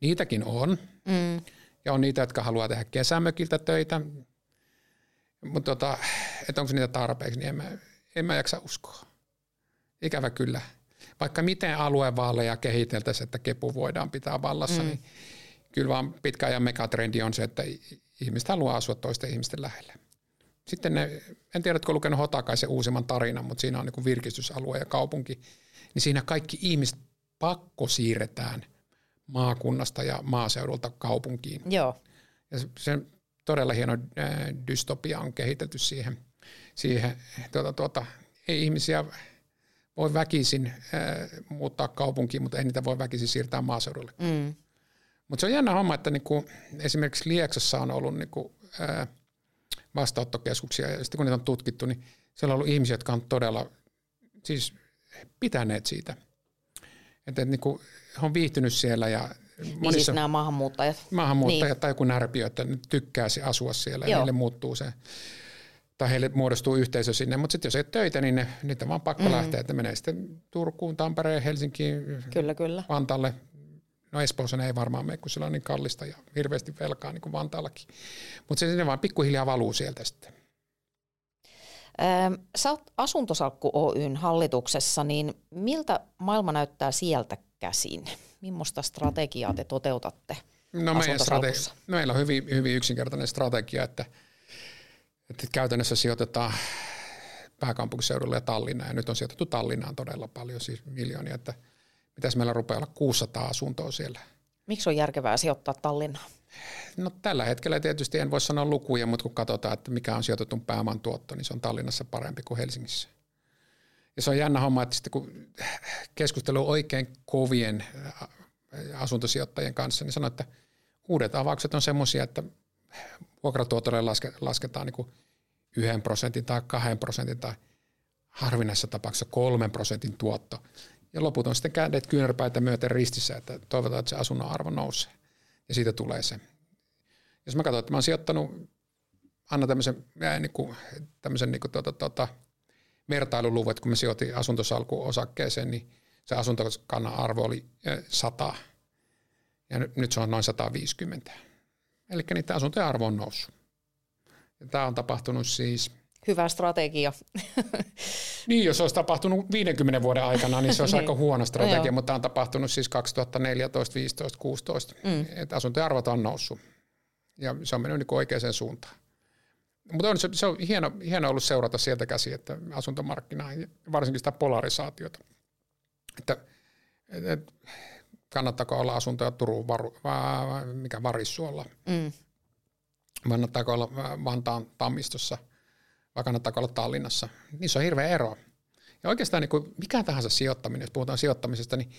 Speaker 2: Niitäkin on. Mm. Ja on niitä, jotka haluaa tehdä kesämökiltä töitä. Mutta tota, että onko niitä tarpeeksi, niin en mä, en mä jaksa uskoa. Ikävä kyllä. Vaikka miten aluevaaleja kehiteltäisiin, että kepu voidaan pitää vallassa, mm. niin kyllä vaan pitkä ajan megatrendi on se, että ihmiset haluaa asua toisten ihmisten lähellä. Sitten ne, en tiedä, oletko lukenut Hotakaisen uusimman tarinan, mutta siinä on niin virkistysalue ja kaupunki. Niin siinä kaikki ihmiset pakko siirretään – maakunnasta ja maaseudulta kaupunkiin.
Speaker 1: Joo.
Speaker 2: Ja se todella hieno dystopia on kehitetty siihen. siihen tuota, tuota, ei ihmisiä voi väkisin äh, muuttaa kaupunkiin, mutta ei niitä voi väkisin siirtää maaseudulle. Mm. Mutta se on jännä homma, että niinku, esimerkiksi Lieksassa on ollut niinku, äh, vastaanottokeskuksia ja sitten kun niitä on tutkittu, niin siellä on ollut ihmisiä, jotka on todella siis pitäneet siitä. Että et, niinku, he on viihtynyt siellä ja
Speaker 1: monissa, niin siis nämä maahanmuuttajat.
Speaker 2: Maahanmuuttajat niin. tai joku närpiö, että ne tykkäisi asua siellä Joo. ja heille muuttuu se tai heille muodostuu yhteisö sinne, mutta sitten jos ei töitä, niin ne, niitä on vaan pakko mm. lähteä, että menee sitten Turkuun, Tampereen, Helsinkiin,
Speaker 1: kyllä, kyllä.
Speaker 2: Vantaalle. No Espoossa ei varmaan mene, kun sillä on niin kallista ja hirveästi velkaa niin kuin Vantaallakin. Mutta se sinne vaan pikkuhiljaa valuu sieltä sitten.
Speaker 1: Sä oot Asuntosalkku Oyn hallituksessa, niin miltä maailma näyttää sieltä käsin? Millaista strategiaa te toteutatte
Speaker 2: no meidän strate- meillä on hyvin, hyvin yksinkertainen strategia, että, että käytännössä sijoitetaan pääkaupunkiseudulle ja Tallinnaan. Ja nyt on sijoitettu Tallinnaan todella paljon, siis miljoonia, että pitäisi meillä rupeaa olla 600 asuntoa siellä.
Speaker 1: Miksi on järkevää sijoittaa Tallinnaan?
Speaker 2: No tällä hetkellä tietysti en voi sanoa lukuja, mutta kun katsotaan, että mikä on sijoitetun pääoman tuotto, niin se on Tallinnassa parempi kuin Helsingissä. Ja se on jännä homma, että sitten kun keskustelu oikein kovien asuntosijoittajien kanssa, niin sanoo, että uudet avaukset on semmoisia, että vuokratuotolle laske, lasketaan niin kuin yhden prosentin tai kahden prosentin tai harvinaisessa tapauksessa kolmen prosentin tuotto. Ja loput on sitten kädet kyynärpäitä myöten ristissä, että toivotaan, että se asunnon arvo nousee. Ja siitä tulee se. Jos mä katson, että mä oon sijoittanut, anna tämmöisen, niin kuin, tämmöisen niin kuin, tuota, tuota, vertailuluvun, että kun mä sijoitin asuntosalkuun osakkeeseen, niin se asuntokannan arvo oli 100 ja nyt se on noin 150. Eli niiden asuntojen arvo on noussut. Ja tämä on tapahtunut siis...
Speaker 1: Hyvä strategia. (laughs)
Speaker 2: niin, jos olisi tapahtunut 50 vuoden aikana, niin se olisi (laughs) niin. aika huono strategia, no, mutta tämä on tapahtunut siis 2014, 15, 16. Mm. Että asuntojen arvot on noussut. Ja se on mennyt niin oikeaan suuntaan. Mutta on, se, se on hieno, hieno ollut seurata sieltä käsi, että asuntomarkkinaa, varsinkin sitä polarisaatiota. Että, että kannattaako olla asuntoja Turun, varu, va, mikä Varissuolla, mm. kannattaako olla Vantaan Tammistossa, vai kannattaako olla Tallinnassa. Niissä on hirveä ero. Ja oikeastaan niin kuin mikä tahansa sijoittaminen, jos puhutaan sijoittamisesta, niin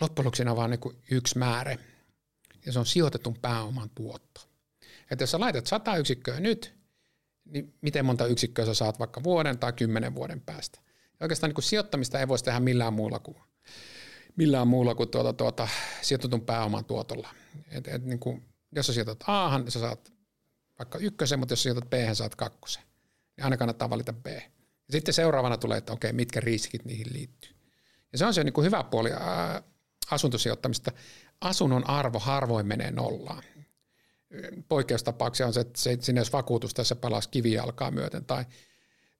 Speaker 2: loppujen lopuksi on vain niin yksi määrä, ja se on sijoitetun pääoman tuotto. Että jos sä laitat 100 yksikköä nyt, niin miten monta yksikköä sä saat vaikka vuoden tai kymmenen vuoden päästä. Ja oikeastaan niin kuin sijoittamista ei voisi tehdä millään muulla kuin millään muulla kuin tuota, tuota, sijoitetun pääoman tuotolla. Et, et, niin kuin, jos sä sijoitat A, niin sä saat vaikka ykkösen, mutta jos sä sijoitat B, saat kakkosen. Niin aina kannattaa valita B. Ja sitten seuraavana tulee, että okei, mitkä riskit niihin liittyy. Ja se on se niin kuin hyvä puoli ää, asuntosijoittamista. Asunnon arvo harvoin menee nollaan. Poikkeustapauksia on se, että se, sinne jos vakuutus tässä palasi kivijalkaa myöten tai –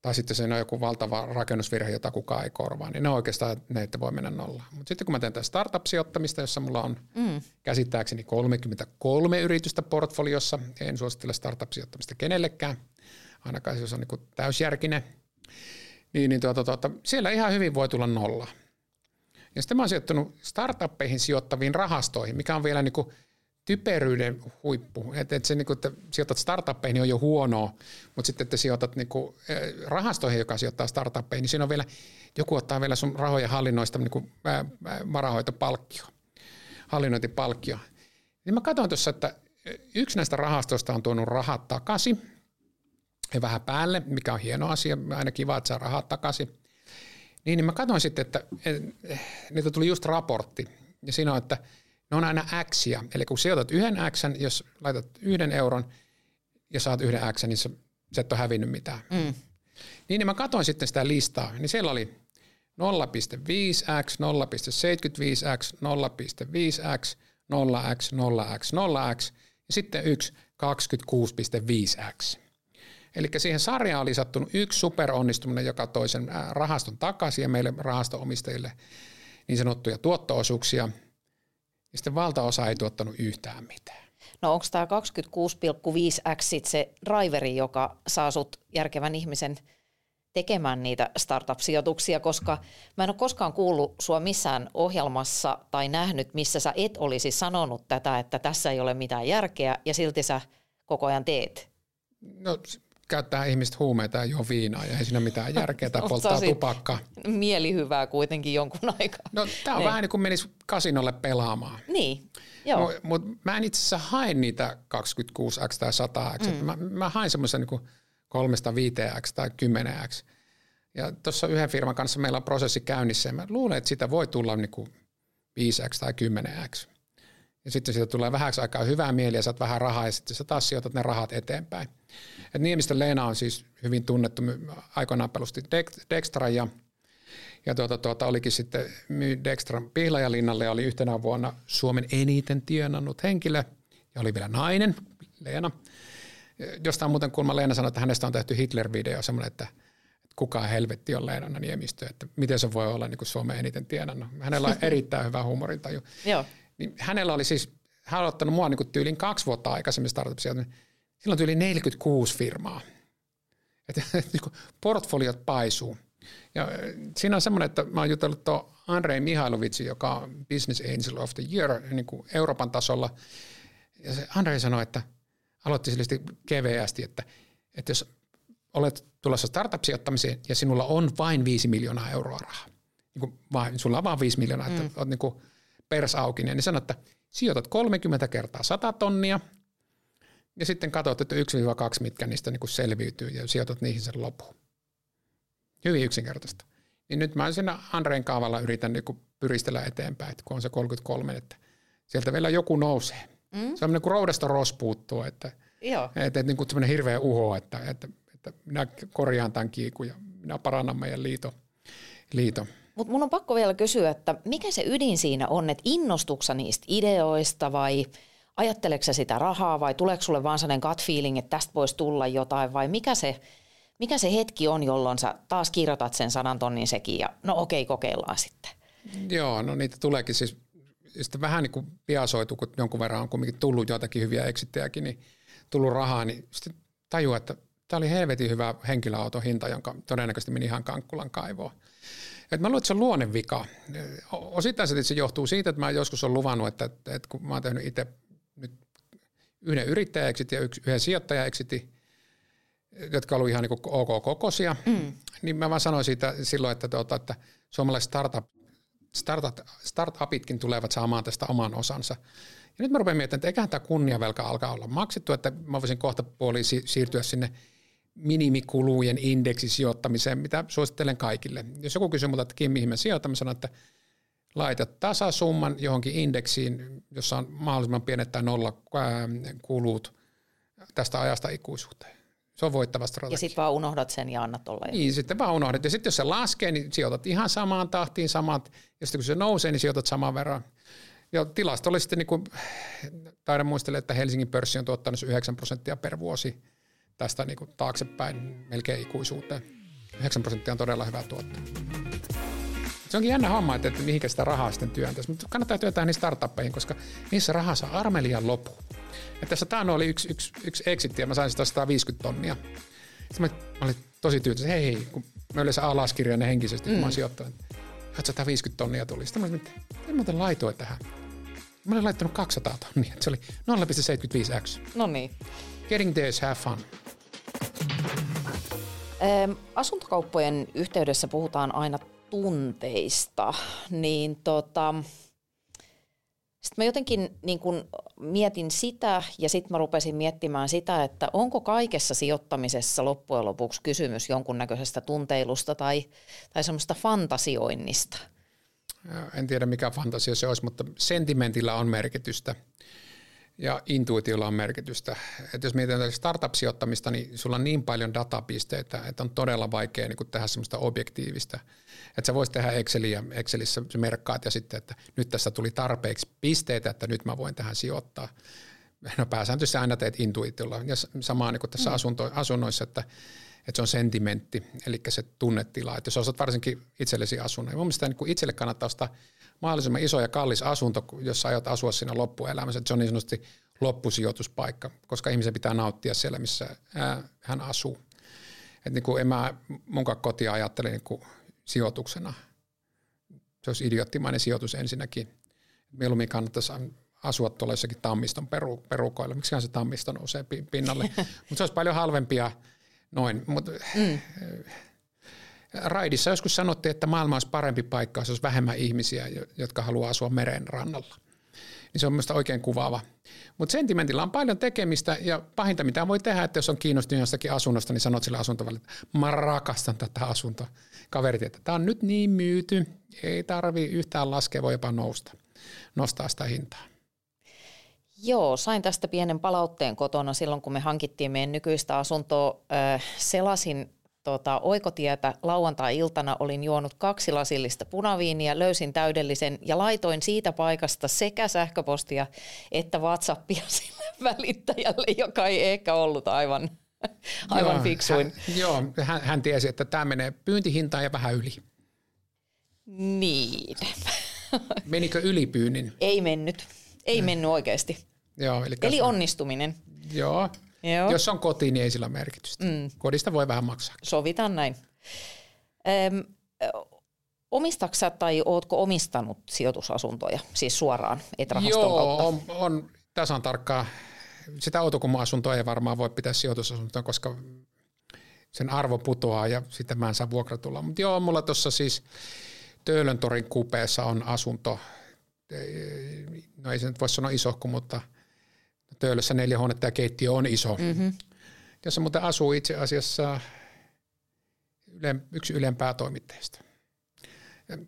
Speaker 2: tai sitten se on joku valtava rakennusvirhe, jota kukaan ei korvaa, niin ne oikeastaan ne, että voi mennä nollaan. Mutta sitten kun mä teen tätä startup-sijoittamista, jossa mulla on mm. käsittääkseni 33 yritystä portfoliossa, en suosittele startup-sijoittamista kenellekään, ainakaan jos on niin täysjärkinen, niin, niin tuota, tuota, siellä ihan hyvin voi tulla nolla. Ja sitten mä oon sijoittanut startuppeihin sijoittaviin rahastoihin, mikä on vielä niin kuin typeryyden huippu. Että et se, niin kuin, että sijoitat startuppeihin niin on jo huonoa, mutta sitten että sijoitat niin kuin, rahastoihin, joka sijoittaa startuppeihin, niin siinä on vielä, joku ottaa vielä sun rahojen hallinnoista niin kuin, varahoitopalkkio, hallinnointipalkkio. Niin mä katson tuossa, että yksi näistä rahastoista on tuonut rahat takaisin ja vähän päälle, mikä on hieno asia, aina kiva, että saa rahat takaisin. Niin, niin mä katsoin sitten, että niitä tuli just raportti, ja siinä on, että – ne on aina Xia. Eli kun sijoitat yhden X, jos laitat yhden euron ja saat yhden X, niin se, se et ole hävinnyt mitään. Mm. Niin, niin mä katsoin sitten sitä listaa, niin siellä oli 0,5x, 0,75x, 0,5x, 0x, 0x, 0x ja sitten yksi 26,5x. Eli siihen sarjaan oli sattunut yksi superonnistuminen, joka toi sen rahaston takaisin ja meille rahastoomistajille niin sanottuja tuotto-osuuksia – ja sitten valtaosa ei tuottanut yhtään mitään.
Speaker 1: No onko tämä 26,5x se driveri, joka saa sut järkevän ihmisen tekemään niitä startup-sijoituksia, koska mä en ole koskaan kuullut sua missään ohjelmassa tai nähnyt, missä sä et olisi sanonut tätä, että tässä ei ole mitään järkeä ja silti sä koko ajan teet.
Speaker 2: No käyttää ihmiset huumeita ja juo viinaa ja ei siinä mitään järkeä tai (laughs) polttaa tupakkaa.
Speaker 1: Mielihyvää kuitenkin jonkun aikaa.
Speaker 2: No tämä on niin. vähän niin kuin menisi kasinolle pelaamaan.
Speaker 1: Niin, joo.
Speaker 2: Mutta mut mä en itse asiassa hae niitä 26x tai 100x. Mm. Mä, mä haen semmoisen niin 3-5x tai 10x. Ja tuossa yhden firman kanssa meillä on prosessi käynnissä ja mä luulen, että sitä voi tulla niin kuin 5x tai 10x. Ja sitten siitä tulee vähäksi aikaa hyvää mieliä, saat vähän rahaa ja sitten sä taas sijoitat ne rahat eteenpäin. Et Niemistä Leena on siis hyvin tunnettu, aikoinaan pelusti Dextra ja, ja tuota, tuota, olikin sitten myy Dextran Pihlajalinnalle ja oli yhtenä vuonna Suomen eniten tienannut henkilö ja oli vielä nainen, Leena. Jostain muuten kulma Leena sanoi, että hänestä on tehty Hitler-video semmoinen, että kuka helvetti on Leena Niemistö, että miten se voi olla niin kuin Suomen eniten tienannut. Hänellä on erittäin hyvä huumorintaju. (laughs)
Speaker 1: Joo.
Speaker 2: Niin hänellä oli siis, hän on ottanut mua niin kuin tyylin kaksi vuotta aikaisemmin startupsia, niin silloin tyyli 46 firmaa. Että (laughs) niin portfoliot paisuu. Ja äh, siinä on semmoinen, että mä oon jutellut tuon Andrei Mihailovitsi, joka on Business Angel of the Year niin kuin Euroopan tasolla. Ja se Andre sanoi, että aloitti sille keveästi, että, että jos olet tulossa startup-sijoittamiseen ja sinulla on vain 5 miljoonaa euroa rahaa, niin kuin vain, sulla on vain 5 miljoonaa, että mm. olet niin kuin pers auki, niin sanoi, että sijoitat 30 kertaa 100 tonnia ja sitten katsot, että 1-2 mitkä niistä niin kuin selviytyy ja sijoitat niihin sen lopun. Hyvin yksinkertaista. Niin nyt mä siinä Andreen kaavalla yritän niin kuin pyristellä eteenpäin, että kun on se 33, että sieltä vielä joku nousee. Mm. Se on niin kuin roudasta ros puuttuu, että, Joo. että, että niin kuin semmoinen hirveä uho, että, että, että minä korjaan tämän kiikun ja minä parannan meidän liito. liito.
Speaker 1: Mutta mun on pakko vielä kysyä, että mikä se ydin siinä on, että innostuksa niistä ideoista vai ajatteleksä sitä rahaa vai tuleeko sulle vaan sellainen gut feeling, että tästä voisi tulla jotain vai mikä se, mikä se hetki on, jolloin sä taas kirjoitat sen sanan tonnin sekin ja no okei, kokeillaan sitten.
Speaker 2: Joo, no niitä tuleekin siis sitten vähän niin kuin piasoitu, kun jonkun verran on kuitenkin tullut jotakin hyviä eksittejäkin, niin tullut rahaa, niin sitten tajua, että tämä oli helvetin hyvä henkilöauton hinta, jonka todennäköisesti meni ihan Kankkulan kaivoon. Et mä luulen, että se on luonnevika. Osittain se, johtuu siitä, että mä joskus olen luvannut, että, että kun mä oon tehnyt itse yhden yrittäjä ja yhden sijoittaja jotka olivat ihan niin ok kokoisia, mm. niin mä vaan sanoin siitä silloin, että, tuota, että suomalaiset startup, startup, startupitkin tulevat saamaan tästä oman osansa. Ja nyt mä rupean miettimään, että eiköhän tämä kunniavelka alkaa olla maksettu, että mä voisin kohta puoli siirtyä sinne minimikulujen indeksisijoittamiseen, mitä suosittelen kaikille. Jos joku kysyy multa, että Kim, mihin mä sijoitan, mä sanon, että laita tasasumman johonkin indeksiin, jossa on mahdollisimman pienet tai nolla kulut tästä ajasta ikuisuuteen. Se on voittava strategia.
Speaker 1: Ja sitten vaan unohdat sen ja annat olla.
Speaker 2: Niin, sitten vaan unohdat. Ja sitten jos se laskee, niin sijoitat ihan samaan tahtiin samat. Ja sitten kun se nousee, niin sijoitat saman verran. Ja tilastollisesti, niin kuin, taidan muistella, että Helsingin pörssi on tuottanut 9 prosenttia per vuosi tästä niin kuin taaksepäin melkein ikuisuuteen. 9 prosenttia on todella hyvä tuotto. Se onkin jännä homma, että, että mihinkä sitä rahaa sitten työntäisi. Mutta kannattaa työntää niihin startuppeihin, koska niissä rahaa saa armelian loppu. Ja tässä tämä oli yksi, yksi, yksi exit ja mä sain sitä 150 tonnia. Sitten mä, mä olin tosi tyytyväinen, hei, hei, kun mä yleensä alaskirjan henkisesti, kun mm. mä oon mm. sijoittanut. 150 tonnia tuli. Sitten mä olin, että en muuten laitoin tähän. Mä olin laittanut 200 tonnia. Se oli 0,75x.
Speaker 1: No niin.
Speaker 2: Getting there is have fun.
Speaker 1: Asuntokauppojen yhteydessä puhutaan aina tunteista, niin tota, sitten mä jotenkin niin kun mietin sitä ja sitten mä rupesin miettimään sitä, että onko kaikessa sijoittamisessa loppujen lopuksi kysymys jonkunnäköisestä tunteilusta tai, tai semmoista fantasioinnista.
Speaker 2: En tiedä mikä fantasia se olisi, mutta sentimentillä on merkitystä ja intuitiolla on merkitystä. Et jos mietitään startup-sijoittamista, niin sulla on niin paljon datapisteitä, että on todella vaikea niin tehdä semmoista objektiivista. Että sä voisit tehdä Exceliä, Excelissä merkkaat ja sitten, että nyt tässä tuli tarpeeksi pisteitä, että nyt mä voin tähän sijoittaa. No pääsääntöisesti aina teet intuitiolla. Ja samaa niin kuin tässä mm. asunto, asunnoissa, että, että se on sentimentti, eli se tunnetila. Että jos ostat varsinkin itsellesi asunnon, niin mun mielestä niin itselle kannattaa ostaa mahdollisimman iso ja kallis asunto, jossa aiot asua siinä loppuelämässä. Että se on niin sanotusti loppusijoituspaikka, koska ihmisen pitää nauttia siellä, missä hän asuu. Et niin kuin en mä munkaan kotia ajattele niin kuin sijoituksena. Se olisi idioottimainen sijoitus ensinnäkin. Mieluummin kannattaisi asua tuolla jossakin tammiston peru, perukoilla. Miksi se tammisto nousee pinnalle? (laughs) Mutta se olisi paljon halvempia noin. Mut, mm Raidissa joskus sanottiin, että maailma olisi parempi paikka, jos olisi vähemmän ihmisiä, jotka haluaa asua meren rannalla. Niin se on mielestäni oikein kuvaava. Mutta sentimentillä on paljon tekemistä ja pahinta mitä voi tehdä, että jos on kiinnostunut jostakin asunnosta, niin sanot sille asuntovalle, että mä rakastan tätä asuntoa. Kaverit, että tämä on nyt niin myyty, ei tarvi yhtään laskea, voi jopa nousta, nostaa sitä hintaa.
Speaker 1: Joo, sain tästä pienen palautteen kotona silloin, kun me hankittiin meidän nykyistä asuntoa. Selasin tota, oikotietä lauantai-iltana olin juonut kaksi lasillista punaviiniä, löysin täydellisen ja laitoin siitä paikasta sekä sähköpostia että WhatsAppia (laughs) sille välittäjälle, joka ei ehkä ollut aivan, aivan joo, fiksuin.
Speaker 2: Hän, joo, hän, hän tiesi, että tämä menee pyyntihintaan ja vähän yli.
Speaker 1: Niin. (laughs)
Speaker 2: Menikö ylipyynnin?
Speaker 1: Ei mennyt. Ei mennyt oikeasti.
Speaker 2: Joo, eli,
Speaker 1: eli onnistuminen.
Speaker 2: Joo, Joo. Jos on koti, niin ei sillä merkitystä. Mm. Kodista voi vähän maksaa.
Speaker 1: Sovitaan näin. Öm, omistaksä tai ootko omistanut sijoitusasuntoja, siis suoraan, et rahaston
Speaker 2: Joo,
Speaker 1: kautta?
Speaker 2: on, on tasan tarkkaa, sitä autokumo-asuntoa ei varmaan voi pitää sijoitusasuntoa, koska sen arvo putoaa ja sitten mä en saa vuokratulla. Mutta joo, mulla tuossa siis Töölöntorin kupeessa on asunto, no ei se nyt voi sanoa isohko, mutta Töölössä neljä huonetta ja keittiö on iso. Mm-hmm. Jossa muuten asuu itse asiassa yksi Ylen päätoimitteista.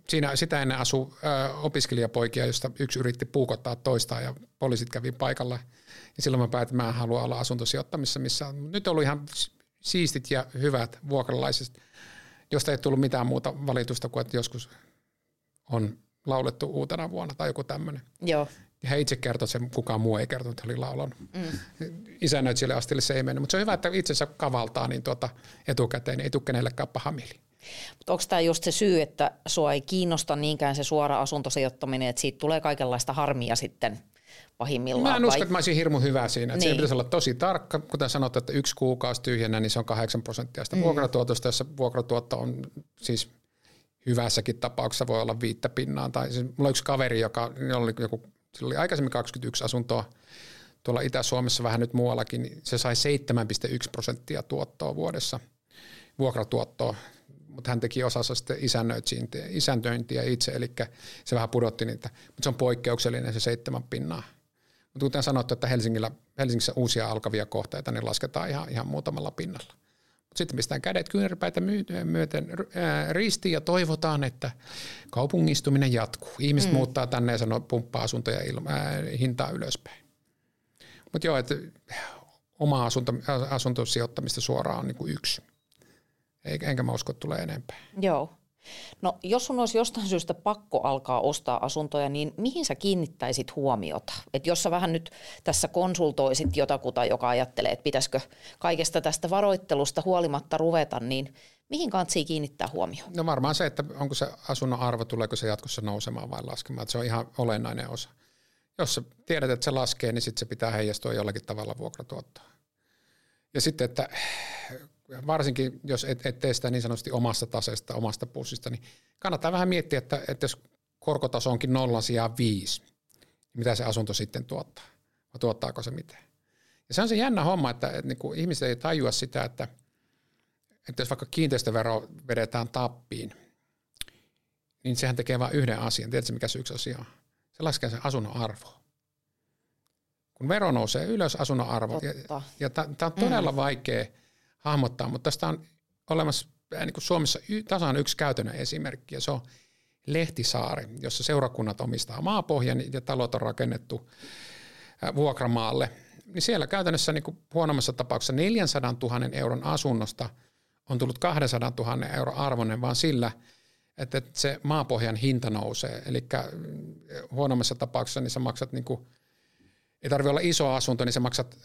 Speaker 2: Siinä sitä ennen asui ö, opiskelijapoikia, josta yksi yritti puukottaa toista ja poliisit kävi paikalla. Ja silloin mä päätin, että mä haluan olla asuntosijoittamissa, missä on nyt ollut ihan siistit ja hyvät vuokralaiset, josta ei tullut mitään muuta valitusta kuin, että joskus on laulettu uutena vuonna tai joku tämmöinen.
Speaker 1: Joo.
Speaker 2: Ja hän itse kertoi sen, kukaan muu ei kertonut, että oli laulanut. Mm. Isännöitsijälle asti se ei mennyt, mutta se on hyvä, että itsensä kavaltaa niin tuota etukäteen, ei tule kenellekään paha mieli.
Speaker 1: Mutta onko tämä just se syy, että sua ei kiinnosta niinkään se suora asuntosijoittaminen, että siitä tulee kaikenlaista harmia sitten pahimmillaan?
Speaker 2: Mä en usko, että mä olisin hirmu hyvä siinä. Niin. Siinä pitäisi olla tosi tarkka. Kuten sanottu, että yksi kuukausi tyhjennä, niin se on 8 prosenttia sitä mm. vuokratuotosta, jossa vuokratuotto on siis hyvässäkin tapauksessa voi olla viittä pinnaa. Tai siis mulla on yksi kaveri, joka oli joku, sillä oli aikaisemmin 21 asuntoa tuolla Itä-Suomessa, vähän nyt muuallakin, niin se sai 7,1 prosenttia tuottoa vuodessa, vuokratuottoa mutta hän teki osassa sitten isännöintiä itse, eli se vähän pudotti niitä, mutta se on poikkeuksellinen se seitsemän pinnaa. Mutta kuten sanottu, että Helsingillä, Helsingissä uusia alkavia kohteita, niin lasketaan ihan, ihan muutamalla pinnalla. Sitten pistetään kädet kyynärpäitä myöten ristiin ja toivotaan, että kaupungistuminen jatkuu. Ihmiset mm. muuttaa tänne ja sanoo, pumppaa asuntoja ilma, ää, hintaa ylöspäin. Mutta joo, että oma asunto, asuntosijoittamista suoraan on niin kuin yksi enkä mä usko, että tulee enempää.
Speaker 1: Joo. No jos sun olisi jostain syystä pakko alkaa ostaa asuntoja, niin mihin sä kiinnittäisit huomiota? Et jos sä vähän nyt tässä konsultoisit jotakuta, joka ajattelee, että pitäisikö kaikesta tästä varoittelusta huolimatta ruveta, niin mihin kantsii kiinnittää huomioon?
Speaker 2: No varmaan se, että onko se asunnon arvo, tuleeko se jatkossa nousemaan vai laskemaan. Että se on ihan olennainen osa. Jos sä tiedät, että se laskee, niin sitten se pitää heijastua jollakin tavalla vuokratuottoon. Ja sitten, että varsinkin jos et, et tee sitä niin sanotusti omasta taseesta, omasta pussista, niin kannattaa vähän miettiä, että, että jos korkotaso onkin nollan sijaan viisi, niin mitä se asunto sitten tuottaa, vai tuottaako se mitään. Ja se on se jännä homma, että, että niin kuin ihmiset ei tajua sitä, että, että jos vaikka kiinteistövero vedetään tappiin, niin sehän tekee vain yhden asian. Tiedätkö, mikä se yksi asia on? Se laskee sen asunnon arvoa. Kun vero nousee ylös, asunnon arvo, Totta. ja, ja tämä on todella mm. vaikea – hahmottaa, mutta tästä on olemassa niin kuin Suomessa tasan yksi käytännön esimerkki, ja se on Lehtisaari, jossa seurakunnat omistaa maapohjan ja talot on rakennettu vuokramaalle. Niin siellä käytännössä niin kuin huonommassa tapauksessa 400 000 euron asunnosta on tullut 200 000 euro arvoinen vaan sillä, että se maapohjan hinta nousee. Eli huonommassa tapauksessa niin sä maksat, niin kuin, ei tarvitse olla iso asunto, niin sä maksat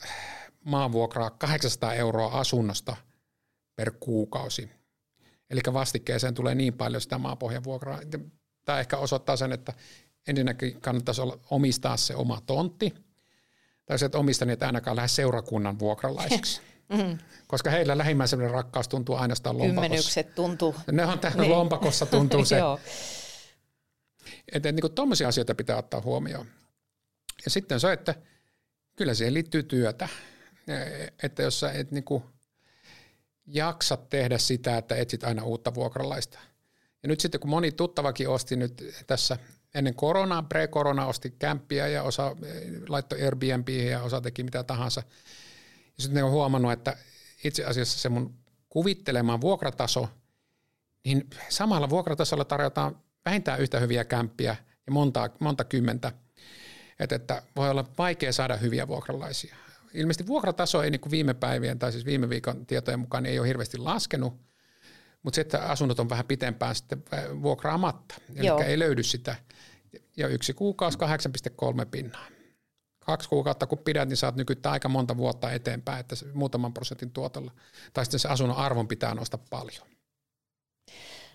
Speaker 2: maanvuokraa 800 euroa asunnosta per kuukausi. Eli vastikkeeseen tulee niin paljon sitä maapohjan vuokraa. Tämä ehkä osoittaa sen, että ensinnäkin kannattaisi olla, omistaa se oma tontti, tai se, että omistaa niitä ainakaan lähde seurakunnan vuokralaisiksi. (laughs) Mm. Koska heillä lähimmäisen rakkaus tuntuu ainoastaan lompakossa.
Speaker 1: Kymmenykset tuntuu.
Speaker 2: Ne on tähän niin. lompakossa tuntuu (laughs) se. että niin tuommoisia asioita pitää ottaa huomioon. Ja sitten se, että kyllä siihen liittyy työtä että jos sä et niinku jaksa tehdä sitä, että etsit aina uutta vuokralaista. Ja nyt sitten kun moni tuttavakin osti nyt tässä ennen koronaa, pre-korona osti kämppiä ja osa laittoi Airbnb ja osa teki mitä tahansa. Ja sitten ne on huomannut, että itse asiassa se mun kuvittelemaan vuokrataso, niin samalla vuokratasolla tarjotaan vähintään yhtä hyviä kämppiä ja monta, monta kymmentä. Että, että voi olla vaikea saada hyviä vuokralaisia ilmeisesti vuokrataso ei niin kuin viime päivien tai siis viime viikon tietojen mukaan ei ole hirveästi laskenut, mutta se, että asunnot on vähän pitempään sitten vuokraamatta, eli Joo. ei löydy sitä. Ja yksi kuukausi 8,3 pinnaa. Kaksi kuukautta kun pidät, niin saat nykyään aika monta vuotta eteenpäin, että muutaman prosentin tuotolla. Tai sitten se asunnon arvon pitää nostaa paljon.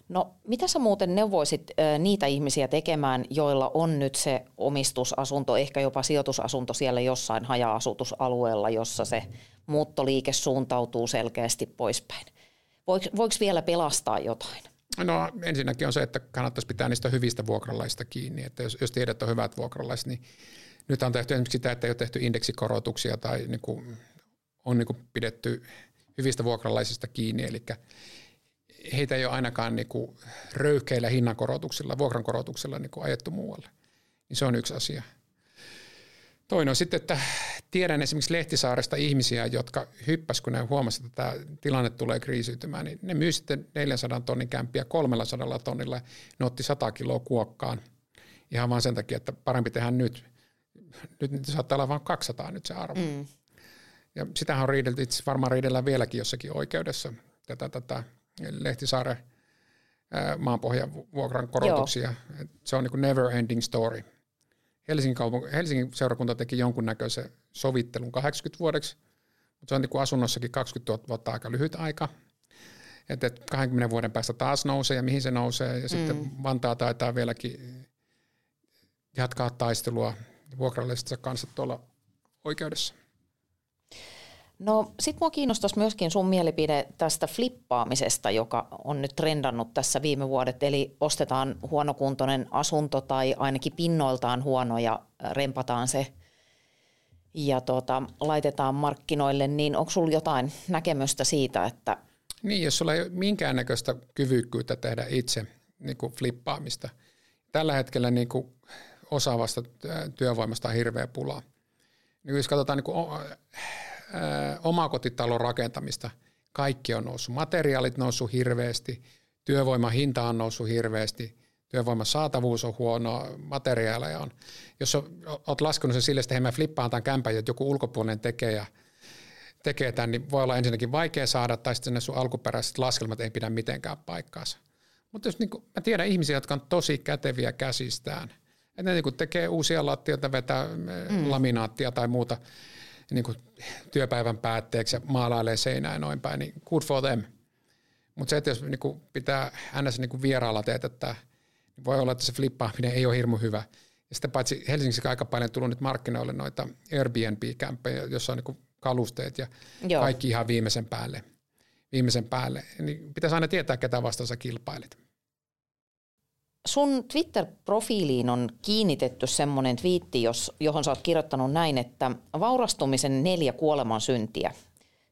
Speaker 1: No mitä sä muuten neuvoisit niitä ihmisiä tekemään, joilla on nyt se omistusasunto, ehkä jopa sijoitusasunto siellä jossain haja-asutusalueella, jossa se muuttoliike suuntautuu selkeästi poispäin? Voiko vielä pelastaa jotain?
Speaker 2: No ensinnäkin on se, että kannattaisi pitää niistä hyvistä vuokralaisista kiinni. Että jos, jos tiedät, että on hyvät vuokralaiset, niin nyt on tehty esimerkiksi sitä, että ei ole tehty indeksikorotuksia tai niin kuin, on niin kuin pidetty hyvistä vuokralaisista kiinni, eli heitä ei ole ainakaan niin kuin röyhkeillä hinnankorotuksilla, vuokrankorotuksilla niin kuin ajettu muualle. Niin se on yksi asia. Toinen on sitten, että tiedän esimerkiksi Lehtisaaresta ihmisiä, jotka hyppäs, kun ne huomasivat, että tämä tilanne tulee kriisiytymään, niin ne myy sitten 400 tonnin kämpiä 300 tonnilla. Ne otti 100 kiloa kuokkaan ihan vain sen takia, että parempi tehdä nyt. Nyt, nyt saattaa olla vain 200 nyt se arvo. Mm. Ja sitähän on riidelty, itse varmaan riidellään vieläkin jossakin oikeudessa, tätä, tätä Lehtisaaren maanpohjan vuokran korotuksia. Joo. Se on niin kuin never ending story. Helsingin, kaupung- Helsingin seurakunta teki jonkunnäköisen sovittelun 80 vuodeksi, mutta se on niin kuin asunnossakin 20 000 vuotta aika lyhyt aika. Että 20 vuoden päästä taas nousee ja mihin se nousee. Ja mm. sitten Vantaa taitaa vieläkin jatkaa taistelua vuokralaistensa kanssa tuolla oikeudessa.
Speaker 1: No sit mua kiinnostaisi myöskin sun mielipide tästä flippaamisesta, joka on nyt trendannut tässä viime vuodet. Eli ostetaan huonokuntoinen asunto tai ainakin pinnoiltaan huono ja rempataan se ja tuota, laitetaan markkinoille. Niin onko sulla jotain näkemystä siitä, että...
Speaker 2: Niin, jos sulla ei ole minkäännäköistä kyvykkyyttä tehdä itse niin kuin flippaamista. Tällä hetkellä niin kuin osaavasta työvoimasta on hirveä pula. Niin jos katsotaan niin kuin omakotitalon rakentamista, kaikki on noussut. Materiaalit noussut hirveästi, työvoiman hinta on noussut hirveästi, työvoiman saatavuus on huono, materiaaleja on. Jos olet laskenut sen sille, että mä flippaan tämän kämpän, että joku ulkopuolinen tekee ja tekee tämän, niin voi olla ensinnäkin vaikea saada, tai sitten ne sun alkuperäiset laskelmat ei pidä mitenkään paikkaansa. Mutta jos niin kuin, mä tiedän ihmisiä, jotka on tosi käteviä käsistään, että ne niin tekee uusia lattioita, vetää mm. laminaattia tai muuta, niin kuin työpäivän päätteeksi ja maalailee seinään noin päin, niin good for them. Mutta se, että jos niin kuin pitää ns. Niin vieraalla teetättää, niin voi olla, että se flippaaminen ei ole hirmu hyvä. Ja sitten paitsi Helsingissä aika paljon tullut nyt markkinoille noita Airbnb-kämppejä, jossa on niin kalusteet ja Joo. kaikki ihan viimeisen päälle. Viimeisen päälle. Niin pitäisi aina tietää, ketä vastaan sä kilpailet
Speaker 1: sun Twitter-profiiliin on kiinnitetty semmoinen twiitti, jos, johon sä oot kirjoittanut näin, että vaurastumisen neljä kuoleman syntiä.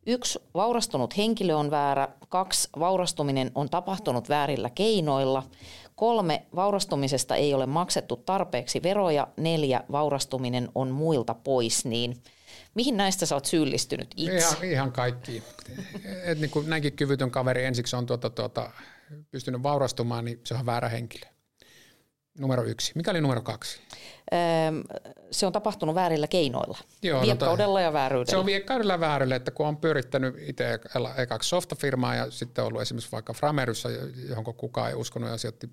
Speaker 1: Yksi, vaurastunut henkilö on väärä. Kaksi, vaurastuminen on tapahtunut väärillä keinoilla. Kolme, vaurastumisesta ei ole maksettu tarpeeksi veroja. Neljä, vaurastuminen on muilta pois. Niin mihin näistä sä oot syyllistynyt itse?
Speaker 2: Ihan, ihan kaikki. Et niin kuin näinkin kyvytön kaveri ensiksi on tuota, tuota, pystynyt vaurastumaan, niin se on väärä henkilö. Numero yksi. Mikä oli numero kaksi?
Speaker 1: se on tapahtunut väärillä keinoilla. Joo, no viekkaudella no, ja vääryydellä.
Speaker 2: Se on viekkaudella ja vääryydellä, että kun on pyörittänyt itse ekaksi softafirmaa ja sitten ollut esimerkiksi vaikka Frameryssä, johon kukaan ei uskonut ja sijoitti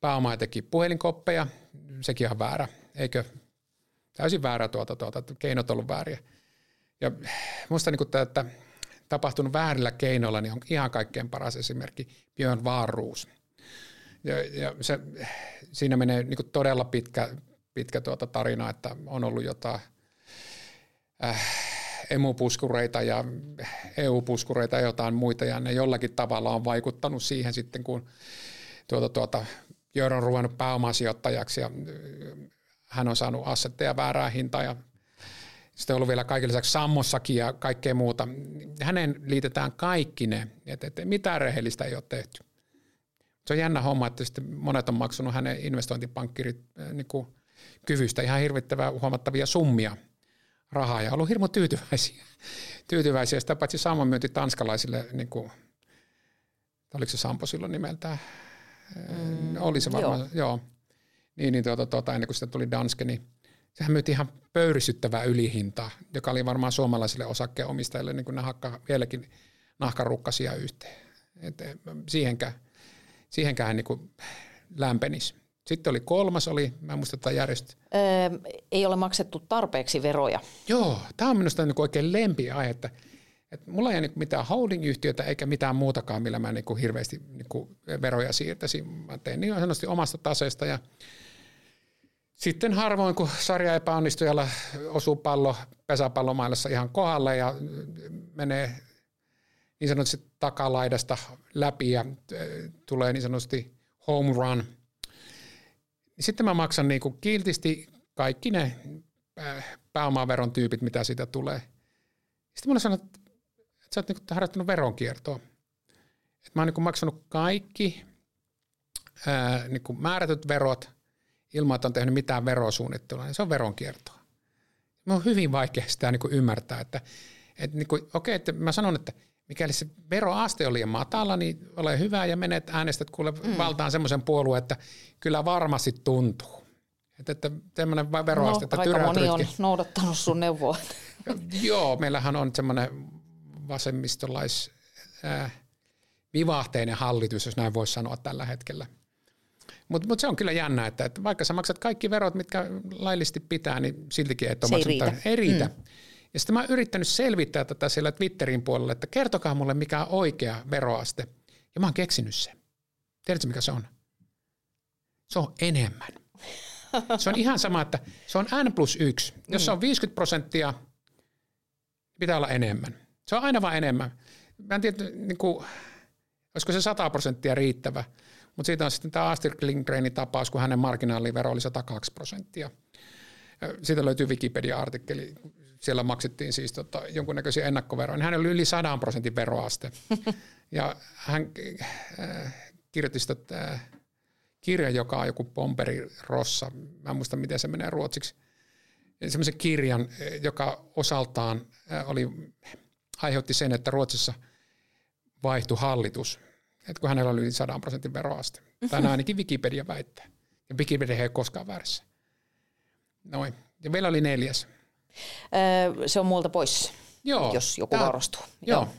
Speaker 2: pääomaa ja teki puhelinkoppeja, sekin on väärä, eikö? Täysin väärä tuota, tuota, keinot on ollut vääriä. Ja musta niin tämä, että tapahtunut väärillä keinoilla niin on ihan kaikkein paras esimerkki Björn Varuus. Ja, ja se, siinä menee niin todella pitkä, pitkä tuota tarina, että on ollut jotain äh, emupuskureita ja EU-puskureita ja jotain muita, ja ne jollakin tavalla on vaikuttanut siihen sitten, kun tuota, tuota, Jörn on ruvennut pääomasijoittajaksi ja äh, hän on saanut assetteja väärää hintaa ja sitten on ollut vielä kaiken lisäksi Sammossakin ja kaikkea muuta. Hänen liitetään kaikki ne, että, että mitään rehellistä ei ole tehty se on jännä homma, että sitten monet on maksanut hänen investointipankkirit äh, niin kuin kyvystä ihan hirvittävää huomattavia summia rahaa ja ollut hirmu tyytyväisiä. (laughs) tyytyväisiä. Sitä paitsi Sammo myynti tanskalaisille, niin kuin, oliko se Sampo silloin nimeltään? Mm, oli se varmaan, joo. joo. Niin, niin tuota, tuota, ennen kuin sitä tuli Danske, niin sehän myytiin ihan pöyrisyttävää ylihintaa, joka oli varmaan suomalaisille osakkeenomistajille, niin kuin ne hakka vieläkin nahkarukkasia yhteen. Et, siihenkään siihenkään hän niin lämpenisi. Sitten oli kolmas, oli, mä en muista tätä järjestö.
Speaker 1: Öö, ei ole maksettu tarpeeksi veroja.
Speaker 2: Joo, tämä on minusta niin oikein lempiä että, että mulla ei ole niin mitään holding-yhtiötä eikä mitään muutakaan, millä mä niin hirveästi niin veroja siirtäisin. Mä tein niin sanotusti omasta taseesta ja sitten harvoin, kun sarja epäonnistujalla osuu pallo pesäpallomailassa ihan kohdalle ja menee niin sanotusti takalaidasta läpi ja tulee niin sanotusti home run. Sitten mä maksan niin kuin kiltisti kaikki ne pääomaveron tyypit, mitä siitä tulee. Sitten mulle sanoi, että sä oot niin harjoittanut veronkiertoa. Että mä oon niin maksanut kaikki niin määrätyt verot ilman, että on tehnyt mitään verosuunnittelua. Niin se on veronkiertoa. Mä on hyvin vaikea sitä niin ymmärtää, että, että niin kuin, okei, että mä sanon, että mikäli se veroaste oli liian matala, niin ole hyvä ja menet äänestät kuule mm. valtaan semmoisen puolueen, että kyllä varmasti tuntuu. Että, että tämmöinen veroaste, no, että
Speaker 1: aika moni on noudattanut sun neuvoa. (laughs)
Speaker 2: Joo, meillähän on semmoinen vasemmistolais äh, vivahteinen hallitus, jos näin voisi sanoa tällä hetkellä. Mutta mut se on kyllä jännä, että, että vaikka sä maksat kaikki verot, mitkä laillisesti pitää, niin siltikin et ole
Speaker 1: ei riitä.
Speaker 2: Ei riitä. Mm. Ja sitten mä oon yrittänyt selvittää tätä siellä Twitterin puolella, että kertokaa mulle mikä on oikea veroaste. Ja mä oon keksinyt sen. Tiedätkö mikä se on? Se on enemmän. Se on ihan sama, että se on n plus 1. Jos se on 50 prosenttia, pitää olla enemmän. Se on aina vain enemmän. Mä en tiedä, niin kuin, olisiko se 100 prosenttia riittävä, mutta siitä on sitten tämä Astrid Lindgrenin tapaus, kun hänen marginaalivero oli 102 prosenttia. Siitä löytyy Wikipedia-artikkeli. Siellä maksettiin siis tota, jonkunnäköisiä ennakkoveroja. Hän oli yli 100 prosentin veroaste. (laughs) ja hän äh, kirjoitti sitä äh, kirja, joka on joku Pomperi Rossa. Mä en muista, miten se menee ruotsiksi. Semmoisen kirjan, joka osaltaan äh, oli aiheutti sen, että Ruotsissa vaihtui hallitus, että kun hänellä oli yli 100 prosentin veroaste. Tänään ainakin Wikipedia väittää. Ja Wikipedia ei ole koskaan väärässä. Noin. Ja meillä oli neljäs.
Speaker 1: Öö, se on muulta pois, Joo, jos joku tää, vaurastuu.
Speaker 2: Joo. Joo.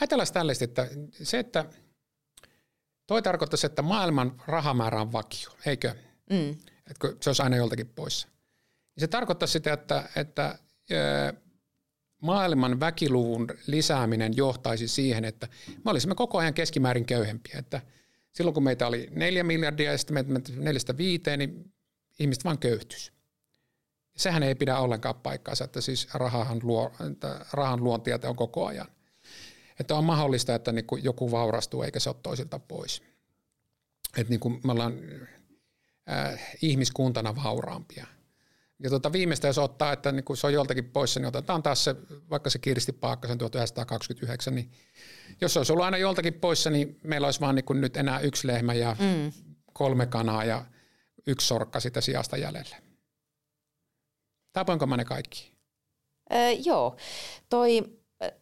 Speaker 2: Ajatellaan tällaista, että se, että toi tarkoittaisi, että maailman rahamäärä on vakio, eikö? Mm. Että se olisi aina joltakin poissa. Se tarkoittaa sitä, että, että maailman väkiluvun lisääminen johtaisi siihen, että me olisimme koko ajan keskimäärin köyhempiä. Että silloin kun meitä oli neljä miljardia ja sitten meitä neljästä viiteen, niin ihmiset vaan köyhtys. Sehän ei pidä ollenkaan paikkaansa, että siis rahan, luo, että rahan luontia on koko ajan. Että on mahdollista, että niin kuin joku vaurastuu eikä se ole toisilta pois. Että niin kuin me ollaan äh, ihmiskuntana vauraampia. Ja tuota, viimeistä jos ottaa, että niin kun se on joltakin poissa, niin otetaan taas se, vaikka se Kirsti Paakkasen 1929, niin jos se olisi ollut aina joltakin poissa, niin meillä olisi vaan niin nyt enää yksi lehmä ja mm. kolme kanaa ja yksi sorkka sitä sijasta jäljellä. Tapoinko mä ne kaikki?
Speaker 1: Öö, joo. Toi,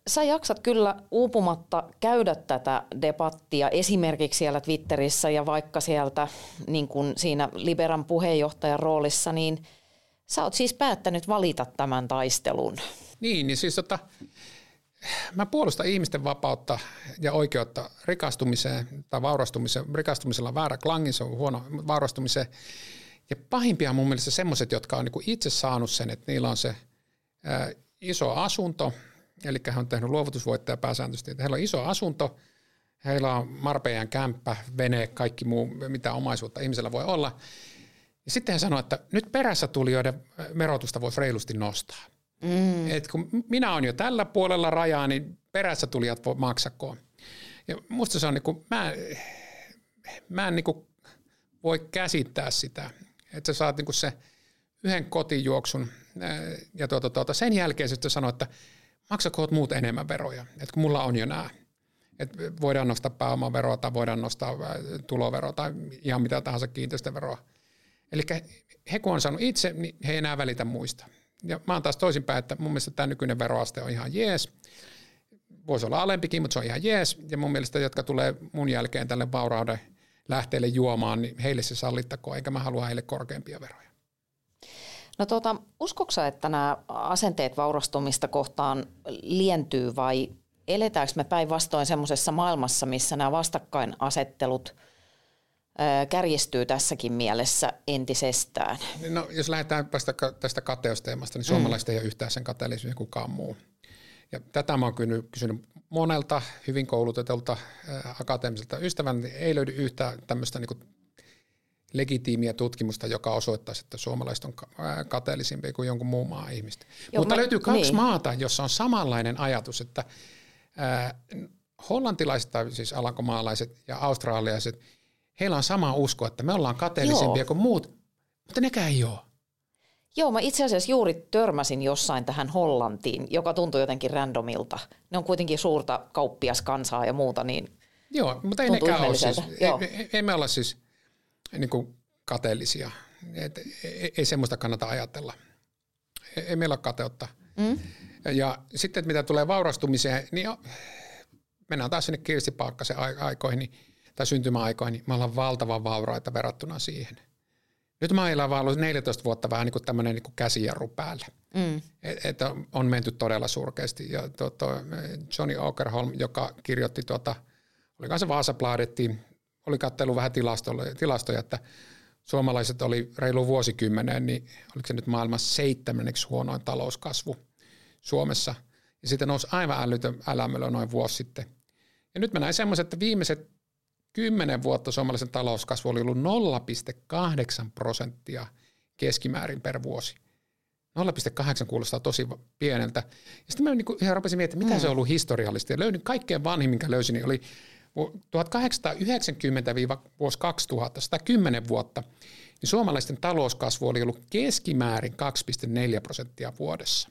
Speaker 1: sä jaksat kyllä uupumatta käydä tätä debattia esimerkiksi siellä Twitterissä ja vaikka sieltä niin kuin siinä Liberan puheenjohtajan roolissa, niin – Sä oot siis päättänyt valita tämän taistelun.
Speaker 2: Niin, niin siis tota, mä puolustan ihmisten vapautta ja oikeutta rikastumiseen tai vaurastumiseen. Rikastumisella on väärä klangi, se on huono vaurastumiseen. Ja pahimpia on mun mielestä semmoiset, jotka on niinku itse saanut sen, että niillä on se ää, iso asunto, eli hän on tehnyt luovutusvoittaja pääsääntöisesti, että heillä on iso asunto, heillä on marpejan kämppä, vene, kaikki muu, mitä omaisuutta ihmisellä voi olla – ja sitten hän sanoi, että nyt perässä tulijoiden verotusta voisi reilusti nostaa. Mm. Et kun minä olen jo tällä puolella rajaa, niin perässä tulijat voi maksakoon. Ja musta se on niin kuin, mä, mä en niin kuin voi käsittää sitä, että sä saat niin kuin se yhden kotijuoksun ja tuota, tuota, sen jälkeen sitten sanoo, että maksakoot muut enemmän veroja, että kun mulla on jo nämä. Että voidaan nostaa pääomaveroa tai voidaan nostaa tuloveroa tai ihan mitä tahansa kiinteistöveroa – Eli he kun on saanut itse, niin he ei enää välitä muista. Ja mä oon taas toisinpäin, että mun mielestä tämä nykyinen veroaste on ihan jees. Voisi olla alempikin, mutta se on ihan jees. Ja mun mielestä, jotka tulee mun jälkeen tälle vaurauden lähteelle juomaan, niin heille se sallittakoon, eikä mä halua heille korkeampia veroja.
Speaker 1: No tuota, uskoksa, että nämä asenteet vaurastumista kohtaan lientyy vai eletäänkö me päinvastoin semmoisessa maailmassa, missä nämä vastakkainasettelut – kärjistyy tässäkin mielessä entisestään.
Speaker 2: No, jos lähdetään tästä, tästä kateusteemasta, niin suomalaiset mm. ei ole yhtään sen kateellisuus kukaan muu. Ja tätä mä oon kysynyt, kysynyt monelta hyvin koulutetulta äh, akateemiselta ystävän, niin ei löydy yhtään tämmöistä niin legitiimiä tutkimusta, joka osoittaisi, että suomalaiset on kateellisimpia kuin jonkun muun maan ihmistä. Joo, Mutta mä, löytyy kaksi niin. maata, jossa on samanlainen ajatus, että äh, hollantilaiset, tai siis alankomaalaiset ja australialaiset – heillä on sama usko, että me ollaan kateellisempia Joo. kuin muut, mutta nekään ei ole.
Speaker 1: Joo, mä itse asiassa juuri törmäsin jossain tähän Hollantiin, joka tuntui jotenkin randomilta. Ne on kuitenkin suurta kauppiaskansaa ja muuta, niin
Speaker 2: Joo, mutta ei nekään ole siis, ei, ei, ei me olla siis niin kuin kateellisia. Et, ei, ei semmoista kannata ajatella. Ei, ei meillä ole kateutta. Mm. Ja sitten, että mitä tulee vaurastumiseen, niin jo, mennään taas sinne Kirsti Paakkasen aikoihin niin, tai syntymäaikoihin, niin me ollaan valtavan vauraita verrattuna siihen. Nyt mä elän vaan ollut 14 vuotta vähän niin kuin tämmöinen niin kuin käsijarru päälle. Mm. Et, et on menty todella surkeasti. Ja to, to, Johnny Okerholm, joka kirjoitti tuota, olikohan se Vaasapladettiin, oli katsellut vähän tilastoja, että suomalaiset oli reilu vuosikymmeneen, niin oliko se nyt maailman seitsemänneksi huonoin talouskasvu Suomessa. Ja sitten nousi aivan älytön älämölö noin vuosi sitten. Ja nyt mä näin semmoisen, että viimeiset kymmenen vuotta suomalaisen talouskasvu oli ollut 0,8 prosenttia keskimäärin per vuosi. 0,8 kuulostaa tosi pieneltä. Ja sitten mä niin ihan rupesin miettimään, mitä mm. se on ollut historiallisesti. Ja löydin kaikkein vanhin, minkä löysin, niin oli 1890 vuosi 2000, 110 vuotta, niin suomalaisten talouskasvu oli ollut keskimäärin 2,4 prosenttia vuodessa.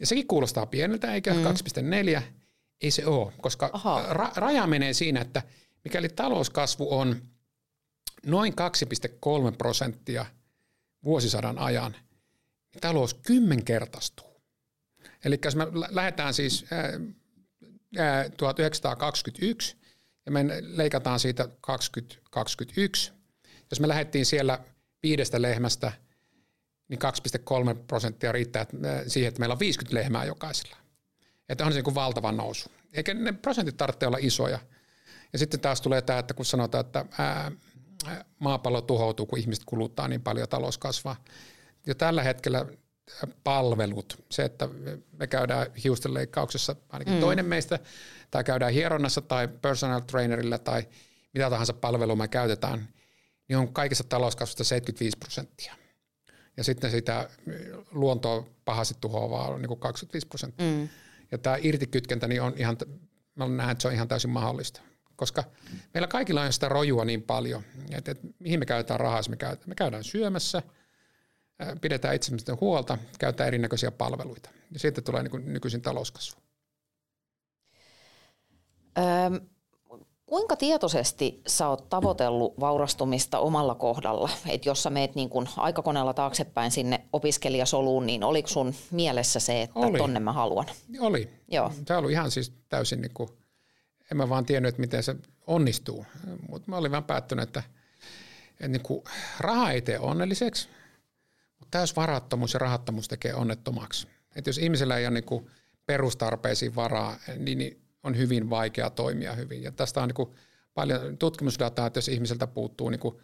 Speaker 2: Ja sekin kuulostaa pieneltä, eikä mm. 2,4, ei se ole, koska ra- raja menee siinä, että mikäli talouskasvu on noin 2,3 prosenttia vuosisadan ajan, niin talous kymmenkertaistuu. Eli jos me lähdetään siis ää, ää, 1921 ja me leikataan siitä 2021. Jos me lähdettiin siellä viidestä lehmästä, niin 2,3 prosenttia riittää siihen, että meillä on 50 lehmää jokaisella. Että on se niin valtava nousu. Eikä ne prosentit tarvitse olla isoja. Ja sitten taas tulee tämä, että kun sanotaan, että ää, maapallo tuhoutuu, kun ihmiset kuluttaa niin paljon, talous kasvaa. Jo tällä hetkellä palvelut, se, että me käydään hiustenleikkauksessa, ainakin mm. toinen meistä, tai käydään hieronnassa tai personal trainerilla tai mitä tahansa palvelua me käytetään, niin on kaikessa talouskasvusta 75 prosenttia. Ja sitten sitä luontoa pahasti tuhoavaa on niin kuin 25 prosenttia. Mm. Ja tämä irtikytkentä niin on ihan, mä näen, että se on ihan täysin mahdollista. Koska meillä kaikilla on sitä rojua niin paljon, että, että mihin me käytetään rahaa, me käydään, me käydään syömässä, pidetään itsemästä huolta, käytetään erinäköisiä palveluita. Ja sitten tulee niin kuin nykyisin talouskasvu.
Speaker 1: Öm, kuinka tietoisesti sä oot tavoitellut vaurastumista omalla kohdalla? Et jos sä meet niin kun aikakoneella taaksepäin sinne opiskelijasoluun, niin oliko sun mielessä se, että oli. tonne mä haluan?
Speaker 2: Oli. Joo. Tämä oli ihan siis täysin, niin kuin, en mä vaan tiennyt, että miten se onnistuu. Mutta mä olin vaan päättynyt, että, että niin kuin, raha ei tee onnelliseksi, mutta täys varattomuus ja rahattomuus tekee onnettomaksi. Että jos ihmisellä ei ole niin kuin perustarpeisiin varaa, niin, niin on hyvin vaikea toimia hyvin. Ja tästä on niin kuin paljon tutkimusdataa, että jos ihmiseltä puuttuu niin kuin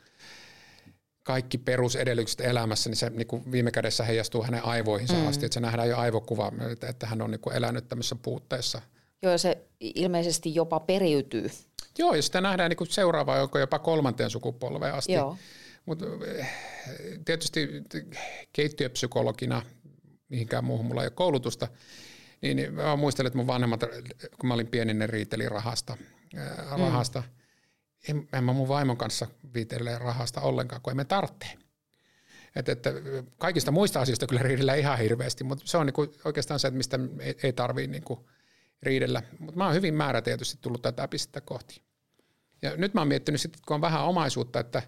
Speaker 2: kaikki perusedellytykset elämässä, niin se niin kuin viime kädessä heijastuu hänen aivoihinsa mm. asti. Että se nähdään jo aivokuva, että hän on niin kuin elänyt tämmöisessä puutteessa.
Speaker 1: Joo, se ilmeisesti jopa periytyy.
Speaker 2: Joo, ja sitä nähdään niin seuraavaan jopa kolmanteen sukupolveen asti. Joo. Mutta eh, tietysti keittiöpsykologina, mihinkään muuhun mulla ei ole koulutusta, niin, mä muistelen, että mun vanhemmat, kun mä olin pieni, ne riiteli rahasta. Ää, rahasta. Mm. En, en mä mun vaimon kanssa viitelle rahasta ollenkaan, kun emme tarvitse. Et, että kaikista muista asioista kyllä riidellä ihan hirveästi, mutta se on niinku oikeastaan se, että mistä ei, ei tarvitse niinku riidellä. Mutta mä oon hyvin määrätietoisesti tullut tätä pistettä kohti. Ja nyt mä oon miettinyt sitten, kun on vähän omaisuutta, että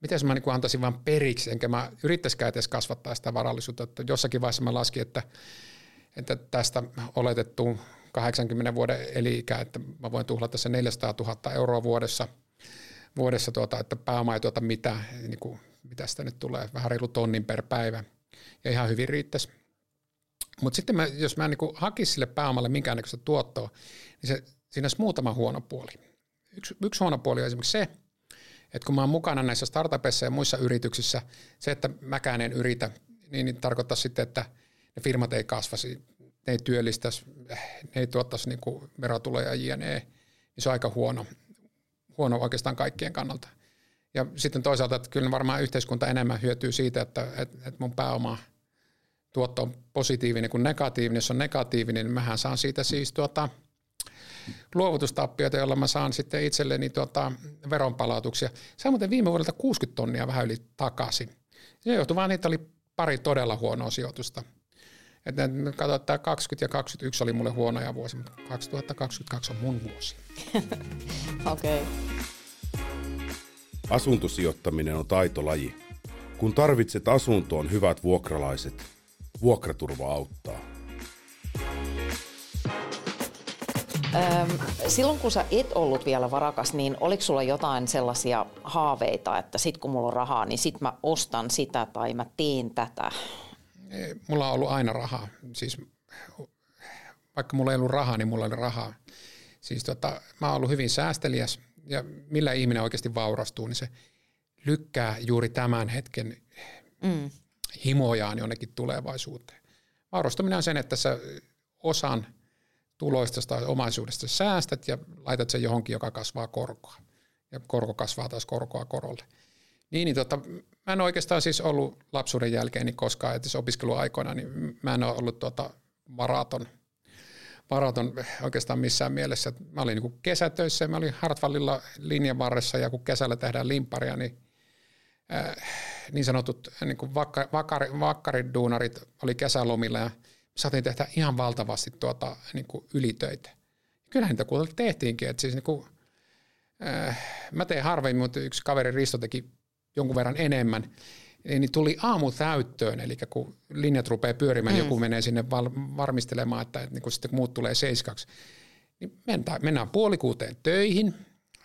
Speaker 2: miten mä niinku antaisin vaan periksi, enkä mä yrittäisikään edes kasvattaa sitä varallisuutta. Että jossakin vaiheessa mä laskin, että että tästä oletettu 80 vuoden eli-ikä, että mä voin tuhlata se 400 000 euroa vuodessa, vuodessa tuota, että pääoma ei tuota mitä, niin kuin, mitä sitä nyt tulee, vähän reilu tonnin per päivä ja ihan hyvin riittäisi. Mutta sitten mä, jos mä niin hakisin sille pääomalle minkäännäköistä tuottoa, niin se, siinä olisi muutama huono puoli. Yksi, yksi huono puoli on esimerkiksi se, että kun mä oon mukana näissä startupeissa ja muissa yrityksissä, se, että mäkään en yritä, niin, niin tarkoittaa sitten, että – ne firmat ei kasvasi, ne ei työllistäisi, ne ei tuottaisi niin kuin verotuloja jne, niin se on aika huono, huono oikeastaan kaikkien kannalta. Ja sitten toisaalta, että kyllä varmaan yhteiskunta enemmän hyötyy siitä, että, että, että mun pääoma tuotto on positiivinen kuin negatiivinen. Jos on negatiivinen, niin mähän saan siitä siis tuota, luovutustappioita, joilla mä saan sitten itselleni tuota, veronpalautuksia. Saan muuten viime vuodelta 60 tonnia vähän yli takaisin. Se johtui vaan, että oli pari todella huonoa sijoitusta. Että katsotaan, että 20 ja 21 oli mulle huonoja vuosi, mutta 2022 on mun vuosi. (laughs)
Speaker 1: Okei. Okay.
Speaker 3: Asuntosijoittaminen on taitolaji. Kun tarvitset asuntoon hyvät vuokralaiset, vuokraturva auttaa.
Speaker 1: Öm, silloin kun sä et ollut vielä varakas, niin oliko sulla jotain sellaisia haaveita, että sit kun mulla on rahaa, niin sit mä ostan sitä tai mä teen tätä?
Speaker 2: Mulla on ollut aina rahaa. Siis, vaikka mulla ei ollut rahaa, niin mulla oli rahaa. Siis tota, mä oon ollut hyvin säästeliäs ja millä ihminen oikeasti vaurastuu, niin se lykkää juuri tämän hetken mm. Himojaan jonnekin tulevaisuuteen. Vaurastuminen on sen, että sä osan tuloista tai omaisuudesta säästät ja laitat sen johonkin, joka kasvaa korkoa. Ja korko kasvaa taas korkoa korolle. Niin, niin tota, mä en oikeastaan siis ollut lapsuuden jälkeen niin koskaan, että siis opiskeluaikoina, niin mä en ole ollut tuota varaton, varaton oikeastaan missään mielessä. Mä olin niin kesätöissä ja mä olin Hartwallilla linjan varressa ja kun kesällä tehdään limparia, niin niin sanotut niin kuin vakka, vakkari, vakkariduunarit oli kesälomilla ja saatiin tehdä ihan valtavasti tuota, niin kuin ylitöitä. Kyllähän niitä kuitenkin tehtiinkin. Että siis niin kuin, äh, mä tein harvemmin, mutta yksi kaveri Risto teki jonkun verran enemmän, niin tuli aamu täyttöön, eli kun linjat rupeaa pyörimään, mm. joku menee sinne val- varmistelemaan, että, että niin kun sitten muut tulee seiskaksi, niin mennään, mennään puolikuuteen töihin,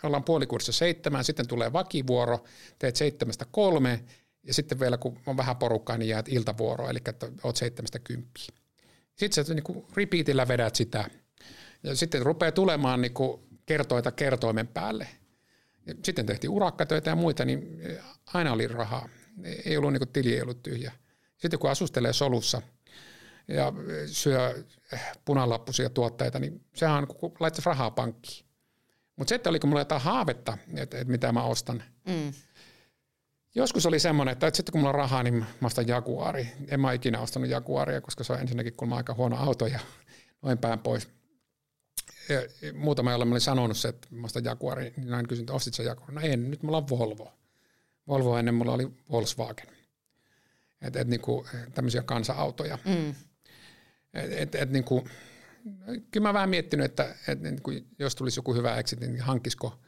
Speaker 2: ollaan puolikuudessa seitsemän, sitten tulee vakivuoro, teet seitsemästä kolme, ja sitten vielä kun on vähän porukkaa, niin jäät iltavuoroon, eli että oot seitsemästä kymppiä. Sitten sä niin repeatillä vedät sitä, ja sitten rupeaa tulemaan niin kertoita kertoimen päälle – sitten tehtiin urakkatöitä ja muita, niin aina oli rahaa. Ei ollut niin tili ei ollut tyhjä. Sitten kun asustelee solussa ja syö punalappuisia tuotteita, niin sehän on kun laittaisi rahaa pankkiin. Mutta sitten oliko mulla jotain haavetta, että, että mitä mä ostan. Mm. Joskus oli semmoinen, että, että sitten kun mulla on rahaa, niin mä ostan Jaguari. En mä ikinä ostanut Jaguaria, koska se on ensinnäkin kun mä aika huono auto ja (laughs) noin päin pois ja muutama, jolle mä olin sanonut se, että mä ostan Jaguari, niin näin kysyin, että ostit sä Jaguari? No en, nyt mulla on Volvo. Volvo ennen mulla oli Volkswagen. Että et, niinku, tämmöisiä kansa-autoja. Mm. Et, et, et, niinku, kyllä mä vähän miettinyt, että et, niinku, jos tulisi joku hyvä exit, niin hankkisiko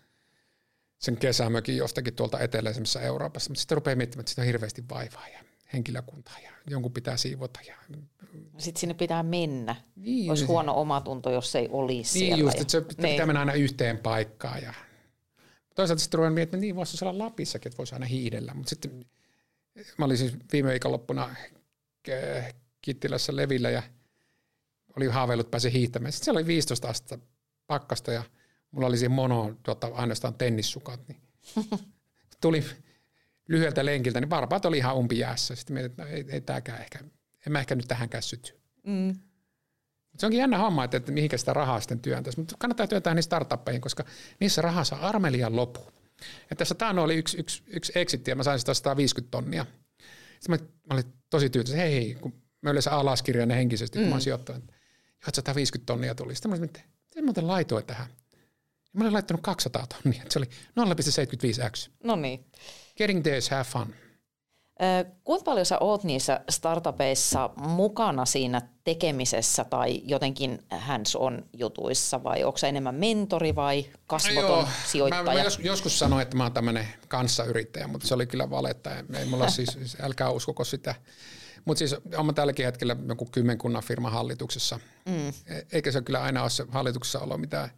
Speaker 2: sen kesämökin jostakin tuolta eteläisemmässä Euroopassa. Mutta sitten rupeaa miettimään, että sitä on hirveästi vaivaa ja henkilökuntaa ja jonkun pitää siivota. Ja...
Speaker 1: Sitten sinne pitää mennä. Niin, Olisi huono omatunto, jos ei olisi
Speaker 2: niin
Speaker 1: siellä.
Speaker 2: just, että se pitää, niin. mennä aina yhteen paikkaan. Ja... Toisaalta sitten ruvein miettimään, että niin voisi olla Lapissakin, että voisi aina hiidellä. Mutta sitten mä olin siis viime viikonloppuna Kittilässä levillä ja oli haaveillut pääse hiihtämään. Sitten siellä oli 15 astetta pakkasta ja mulla oli siinä mono tuota, ainoastaan tennissukat. Niin (laughs) tuli lyhyeltä lenkiltä, niin varpaat oli ihan jäässä. Sitten mietin, että no, ei, ei tämäkään ehkä, en mä ehkä nyt tähän syty. Mm. Se onkin jännä homma, että, että mihinkä sitä rahaa sitten työntäisi, mutta kannattaa työntää niihin startuppeihin, koska niissä rahassa on armelian lopu. Ja tässä tämä oli yksi, yksi, yksi exit ja mä sain sitä 150 tonnia. Sitten mä, mä olin tosi tyytyväinen, hei, hei, kun mä yleensä alaskirjan henkisesti, kun mm. mä oon sijoittanut, että 150 tonnia tuli. Sitten mä olin, että miten muuten laitoin tähän? Mä olin laittanut 200 tonnia, se oli 0,75x.
Speaker 1: No niin.
Speaker 2: Getting there is have fun.
Speaker 1: Kuinka paljon sä oot niissä startupeissa mukana siinä tekemisessä tai jotenkin hands-on jutuissa vai onko enemmän mentori vai kasvoton no joo, sijoittaja? Mä,
Speaker 2: mä jos, joskus sanoin, että mä oon tämmöinen kanssayrittäjä, mutta se oli kyllä valetta. Ei mulla siis, siis, älkää uskoko sitä. Mutta siis on mä tälläkin hetkellä joku kymmenkunnan firman hallituksessa. Mm. E, eikä se kyllä aina ole se hallituksessa ollut mitään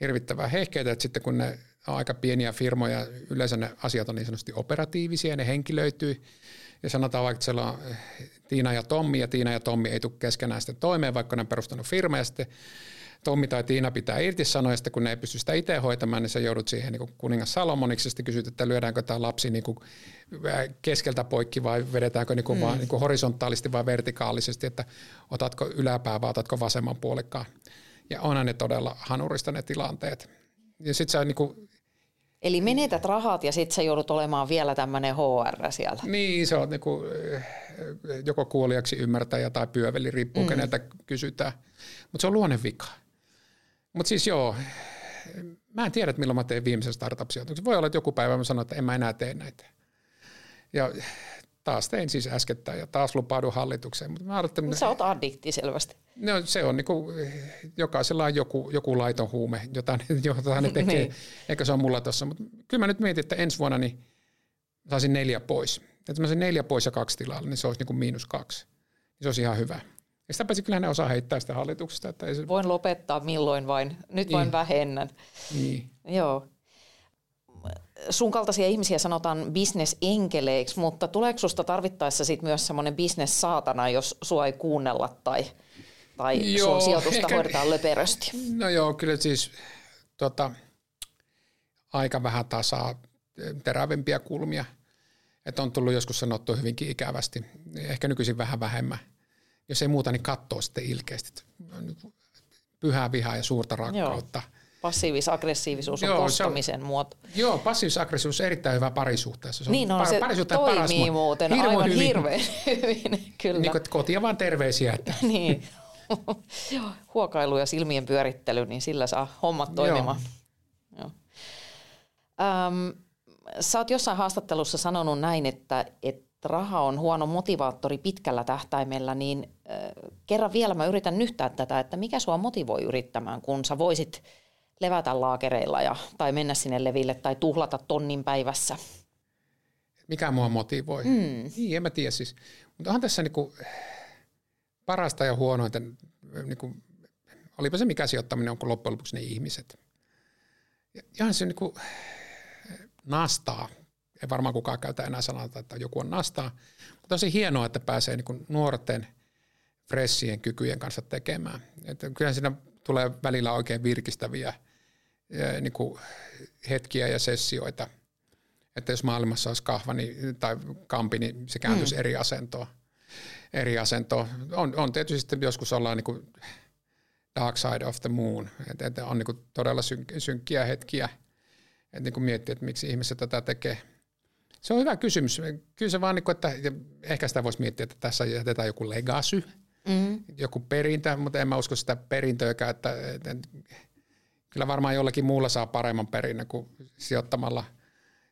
Speaker 2: hirvittävää hehkeitä, että sitten kun ne on aika pieniä firmoja, yleensä ne asiat on niin sanotusti operatiivisia, ne henkilöityy. Ja sanotaan vaikka, että siellä on eh, Tiina ja Tommi, ja Tiina ja Tommi ei tule keskenään sitten toimeen, vaikka ne on perustanut firma, ja sitten Tommi tai Tiina pitää irtisanoa, ja sitten kun ne ei pysty sitä itse hoitamaan, niin sä joudut siihen niin kuin kuningas Salomoniksi, ja sitten kysyt, että lyödäänkö tämä lapsi niin kuin keskeltä poikki, vai vedetäänkö niin kuin mm. vaan niin kuin horisontaalisti vai vertikaalisesti, että otatko yläpää vai otatko vasemman puolikkaan. Ja onhan ne todella hanurista ne tilanteet. Ja sit sä niinku
Speaker 1: Eli menetät rahat ja sitten sä joudut olemaan vielä tämmöinen HR siellä.
Speaker 2: Niin, se on niinku, joko kuoliaksi ymmärtäjä tai pyöveli, riippuu mm. keneltä kysytään. Mutta se on luonnevika. Mutta siis joo, mä en tiedä, että milloin mä teen viimeisen startup-sijoituksen. Voi olla, että joku päivä mä sanon, että en mä enää tee näitä. Ja taas tein siis äskettäin ja taas lupaudun hallitukseen. Mutta mä
Speaker 1: että... Sä oot addikti selvästi.
Speaker 2: No se on niin kuin, jokaisella on joku, joku laiton huume, jota, jota ne tekee, niin. eikä se on mulla tuossa. Mutta kyllä mä nyt mietin, että ensi vuonna niin saisin neljä pois. Että mä neljä pois ja kaksi tilalla, niin se olisi niin kuin miinus kaksi. Se olisi ihan hyvä. Ja sitä paitsi kyllä ne osaa heittää sitä hallituksesta. Että ei se...
Speaker 1: Voin lopettaa milloin vain. Nyt niin. vain vähennän.
Speaker 2: Niin.
Speaker 1: Joo. Sun kaltaisia ihmisiä sanotaan bisnesenkeleiksi, mutta tuleeko susta tarvittaessa sit myös semmoinen bisnes-saatana, jos sua ei kuunnella tai, tai joo, sun sijoitusta ehkä, hoidetaan löperösti?
Speaker 2: No joo, kyllä siis tota, aika vähän tasaa terävimpiä kulmia. Että on tullut joskus sanottu hyvinkin ikävästi. Ehkä nykyisin vähän vähemmän – jos ei muuta, niin katsoo sitten ilkeästi. Pyhää vihaa ja suurta rakkautta. Joo.
Speaker 1: Passiivis-aggressiivisuus on joo, kostamisen muoto.
Speaker 2: Joo, passiivis-aggressiivisuus on erittäin hyvä parisuhteessa.
Speaker 1: Se niin on, par- se toimii paras, muuten hirveän aivan hyvin. hirveän hyvin. (laughs) Kyllä.
Speaker 2: Niin kuin, kotia vaan terveisiä. Että. (laughs)
Speaker 1: niin. (laughs) Huokailu ja silmien pyörittely, niin sillä saa hommat toimimaan. Joo. Joo. Ähm, sä oot jossain haastattelussa sanonut näin, että, että raha on huono motivaattori pitkällä tähtäimellä, niin äh, kerran vielä mä yritän nyhtää tätä, että mikä sua motivoi yrittämään, kun sä voisit levätä laakereilla ja, tai mennä sinne leville tai tuhlata tonnin päivässä.
Speaker 2: Mikä mua motivoi? Mm. Niin, en mä tiedä siis. Mutta onhan tässä niinku parasta ja huonointa, niinku, olipa se mikä sijoittaminen on, kun loppujen lopuksi ne ihmiset. Ja ihan se niinku nastaa ei varmaan kukaan käytä enää sanata, että joku on nastaa, mutta on se hienoa, että pääsee niin nuorten fressien kykyjen kanssa tekemään. Että kyllä siinä tulee välillä oikein virkistäviä niin kuin hetkiä ja sessioita. Että jos maailmassa olisi kahva niin, tai kampi, niin se kääntyisi mm. eri asentoon. Eri asentoon. On, on tietysti joskus ollaan niin kuin dark side of the moon, että, että on niin kuin todella synk- synkkiä hetkiä. Että niin kuin miettii, että miksi ihmiset tätä tekee – se on hyvä kysymys. Kyllä se vaan, niin kuin, että ehkä sitä voisi miettiä, että tässä jätetään joku legacy, mm-hmm. joku perintö, mutta en mä usko sitä perintöäkään, että, että kyllä varmaan jollakin muulla saa paremman perinnön kuin sijoittamalla,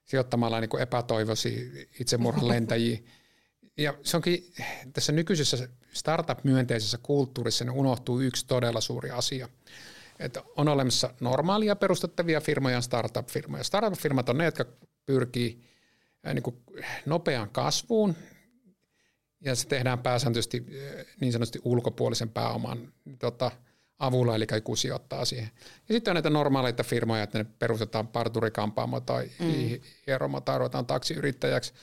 Speaker 2: sijoittamalla niin kuin epätoivoisia itsemurhan (laughs) lentäjiä. Ja se onkin tässä nykyisessä startup-myönteisessä kulttuurissa ne unohtuu yksi todella suuri asia. Että on olemassa normaalia perustettavia firmoja ja startup-firmoja. Startup-firmat on ne, jotka pyrkii – niin kuin nopeaan kasvuun ja se tehdään pääsääntöisesti niin sanotusti ulkopuolisen pääoman tota, avulla, eli joku sijoittaa siihen. Ja sitten on näitä normaaleita firmoja, että ne perustetaan parturikampaamo tai mm. hieromo tai ruvetaan taksiyrittäjäksi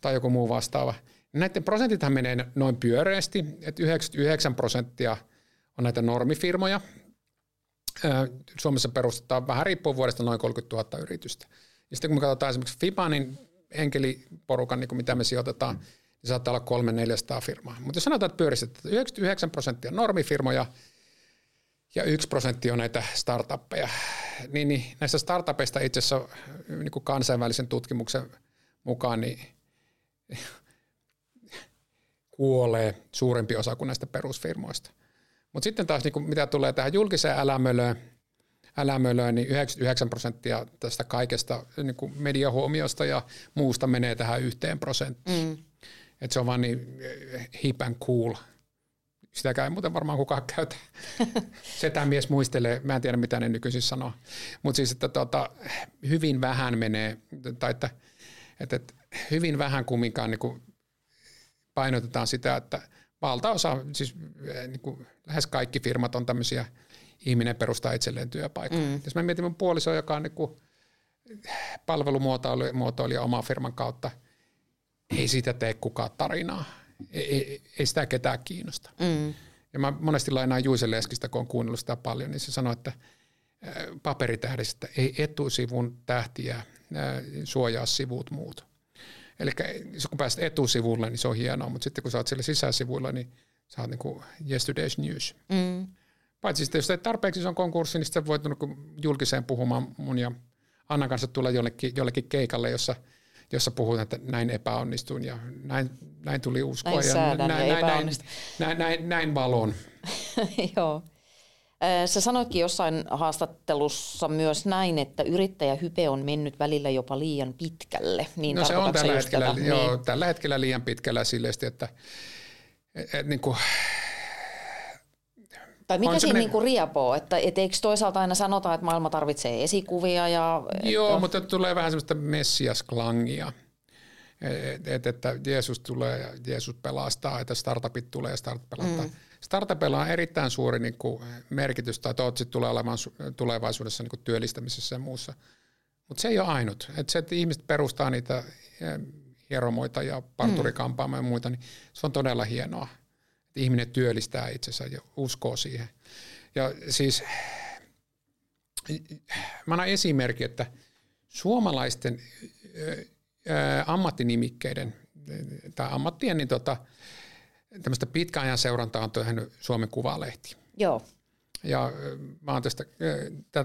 Speaker 2: tai joku muu vastaava. Näiden prosentithan menee noin pyöreästi, että 99 prosenttia on näitä normifirmoja. Suomessa perustetaan vähän riippuen vuodesta noin 30 000 yritystä. Ja sitten kun me katsotaan esimerkiksi FIBA, niin enkeliporukan, niin kuin mitä me sijoitetaan, mm. niin saattaa olla kolme 400 firmaa. Mutta jos sanotaan, että pyöristetään 99 prosenttia normifirmoja ja 1 prosentti on näitä startuppeja, niin, niin näistä startupeista itse asiassa niin kuin kansainvälisen tutkimuksen mukaan niin kuolee suurempi osa kuin näistä perusfirmoista. Mutta sitten taas niin kuin mitä tulee tähän julkiseen älämölöön, älämölöä, niin 99 prosenttia tästä kaikesta niin kuin mediahuomiosta ja muusta menee tähän yhteen prosenttiin. Mm. Et se on vaan niin eh, hip and cool. Sitäkään ei muuten varmaan kukaan käytä. (laughs) tämä mies muistelee, mä en tiedä mitä ne nykyisin sanoo. Mutta siis, että tota, hyvin vähän menee, tai että, että, että hyvin vähän kumminkaan niin kuin painotetaan sitä, että valtaosa, siis eh, niin kuin lähes kaikki firmat on tämmöisiä – ihminen perustaa itselleen työpaikan. Mm. Jos mä mietin mun puolisoa, joka on niin palvelumuotoilija oman firman kautta, ei siitä tee kukaan tarinaa. Ei, ei, ei sitä ketään kiinnosta. Mm. Ja mä monesti lainaan Juise Leskistä, kun on kuunnellut sitä paljon, niin se sanoi, että paperitähdistä ei etusivun tähtiä suojaa sivut muut. Eli kun pääset etusivulle, niin se on hienoa, mutta sitten kun sä oot siellä sisäsivuilla, niin sä oot niin kuin yesterday's news. Mm. Paitsi sitten, jos tarpeeksi on konkurssi, niin sitten voit julkiseen puhumaan mun ja Annan kanssa tulla jollekin, jollekin keikalle, jossa, jossa puhutaan, että näin epäonnistuin ja näin, näin tuli uskoa
Speaker 1: näin
Speaker 2: ja
Speaker 1: näin,
Speaker 2: näin, näin, näin, näin, näin valon. (laughs)
Speaker 1: Joo. Sä sanoitkin jossain haastattelussa myös näin, että yrittäjähype on mennyt välillä jopa liian pitkälle. Niin
Speaker 2: no se on tällä hetkellä,
Speaker 1: tätä?
Speaker 2: joo, niin. tällä hetkellä liian pitkällä silleesti, että et, et, niin kuin,
Speaker 1: tai mikä siinä niin riepoo, että et eikö toisaalta aina sanota, että maailma tarvitsee esikuvia? Ja,
Speaker 2: Joo, että... mutta tulee vähän semmoista messiasklangia. Että et, että Jeesus tulee ja Jeesus pelastaa, että startupit tulee ja startup pelastaa. Mm. Startupilla on erittäin suuri niin kuin, merkitys, tai toivottavasti tulee olemaan tulevaisuudessa niin kuin, työllistämisessä ja muussa. Mutta se ei ole ainut. Et se, että ihmiset perustaa niitä hieromoita ja parturikampaamoja ja muita, niin se on todella hienoa ihminen työllistää itsensä ja uskoo siihen. Ja siis mä annan esimerkki, että suomalaisten ammattinimikkeiden tai ammattien niin tota, tämmöistä pitkäajan seurantaa on tehnyt Suomen Kuvalehti.
Speaker 1: Joo.
Speaker 2: Ja mä oon tästä tä,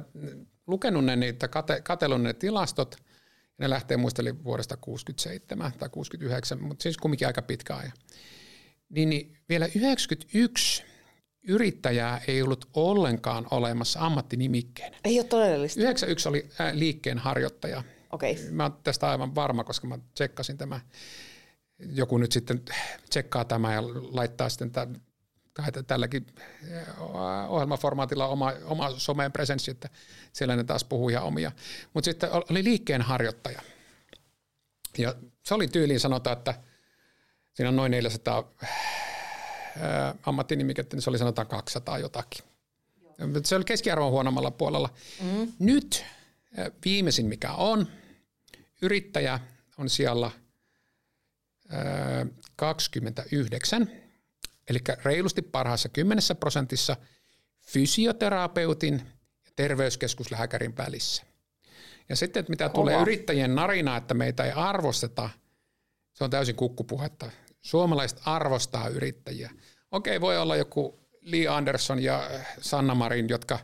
Speaker 2: lukenut ne, niitä, kate, katellut ne tilastot, ja ne lähtee muisteli vuodesta 67 tai 69, mutta siis kumminkin aika pitkä ajan niin, niin vielä 91 yrittäjää ei ollut ollenkaan olemassa ammattinimikkeenä.
Speaker 1: Ei ole todellista.
Speaker 2: 91 oli liikkeen harjoittaja.
Speaker 1: Okei. Okay.
Speaker 2: Mä oon tästä aivan varma, koska mä tsekkasin tämä. Joku nyt sitten tsekkaa tämä ja laittaa sitten tämän, tälläkin ohjelmaformaatilla oma, oma someen presenssi, että siellä ne taas puhuu ihan omia. Mutta sitten oli liikkeen harjoittaja. Ja se oli tyyliin sanota, että – Siinä on noin 400 ää, ammattinimikettä, niin se oli sanotaan 200 jotakin. Joo. Se oli keskiarvon huonommalla puolella. Mm. Nyt viimeisin mikä on, yrittäjä on siellä ää, 29, eli reilusti parhaassa 10 prosentissa fysioterapeutin ja terveyskeskuslääkärin välissä. Ja sitten, että mitä Kova. tulee yrittäjien narinaa, että meitä ei arvosteta – se on täysin kukkupuhetta. Suomalaiset arvostaa yrittäjiä. Okei, voi olla joku Lee Anderson ja Sanna Marin, jotka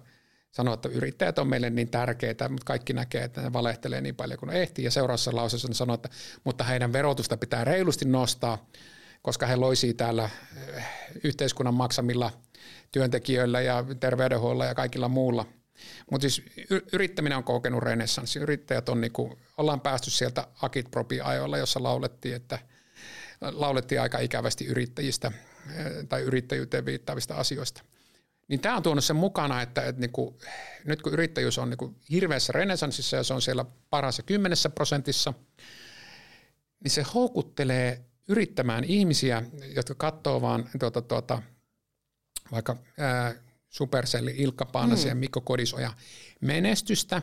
Speaker 2: sanoo, että yrittäjät on meille niin tärkeitä, mutta kaikki näkee, että ne valehtelee niin paljon kuin ehtii. Ja seuraavassa lauseessa ne sanoo, että mutta heidän verotusta pitää reilusti nostaa, koska he loisii täällä eh, yhteiskunnan maksamilla työntekijöillä ja terveydenhuollolla ja kaikilla muulla. Mutta siis yrittäminen on kokenut renessanssi. Yrittäjät on niinku, ollaan päästy sieltä Akit Propi-ajoilla, jossa laulettiin, että laulettiin aika ikävästi yrittäjistä eh, tai yrittäjyyteen viittaavista asioista. Niin tämä on tuonut sen mukana, että, että niinku, nyt kun yrittäjyys on niinku hirveässä renesanssissa ja se on siellä parhaassa kymmenessä prosentissa, niin se houkuttelee yrittämään ihmisiä, jotka katsoo vaan tuota, tuota, vaikka ää, Supercelli, Ilkka Paanasen mm. ja Mikko Kodisoja menestystä.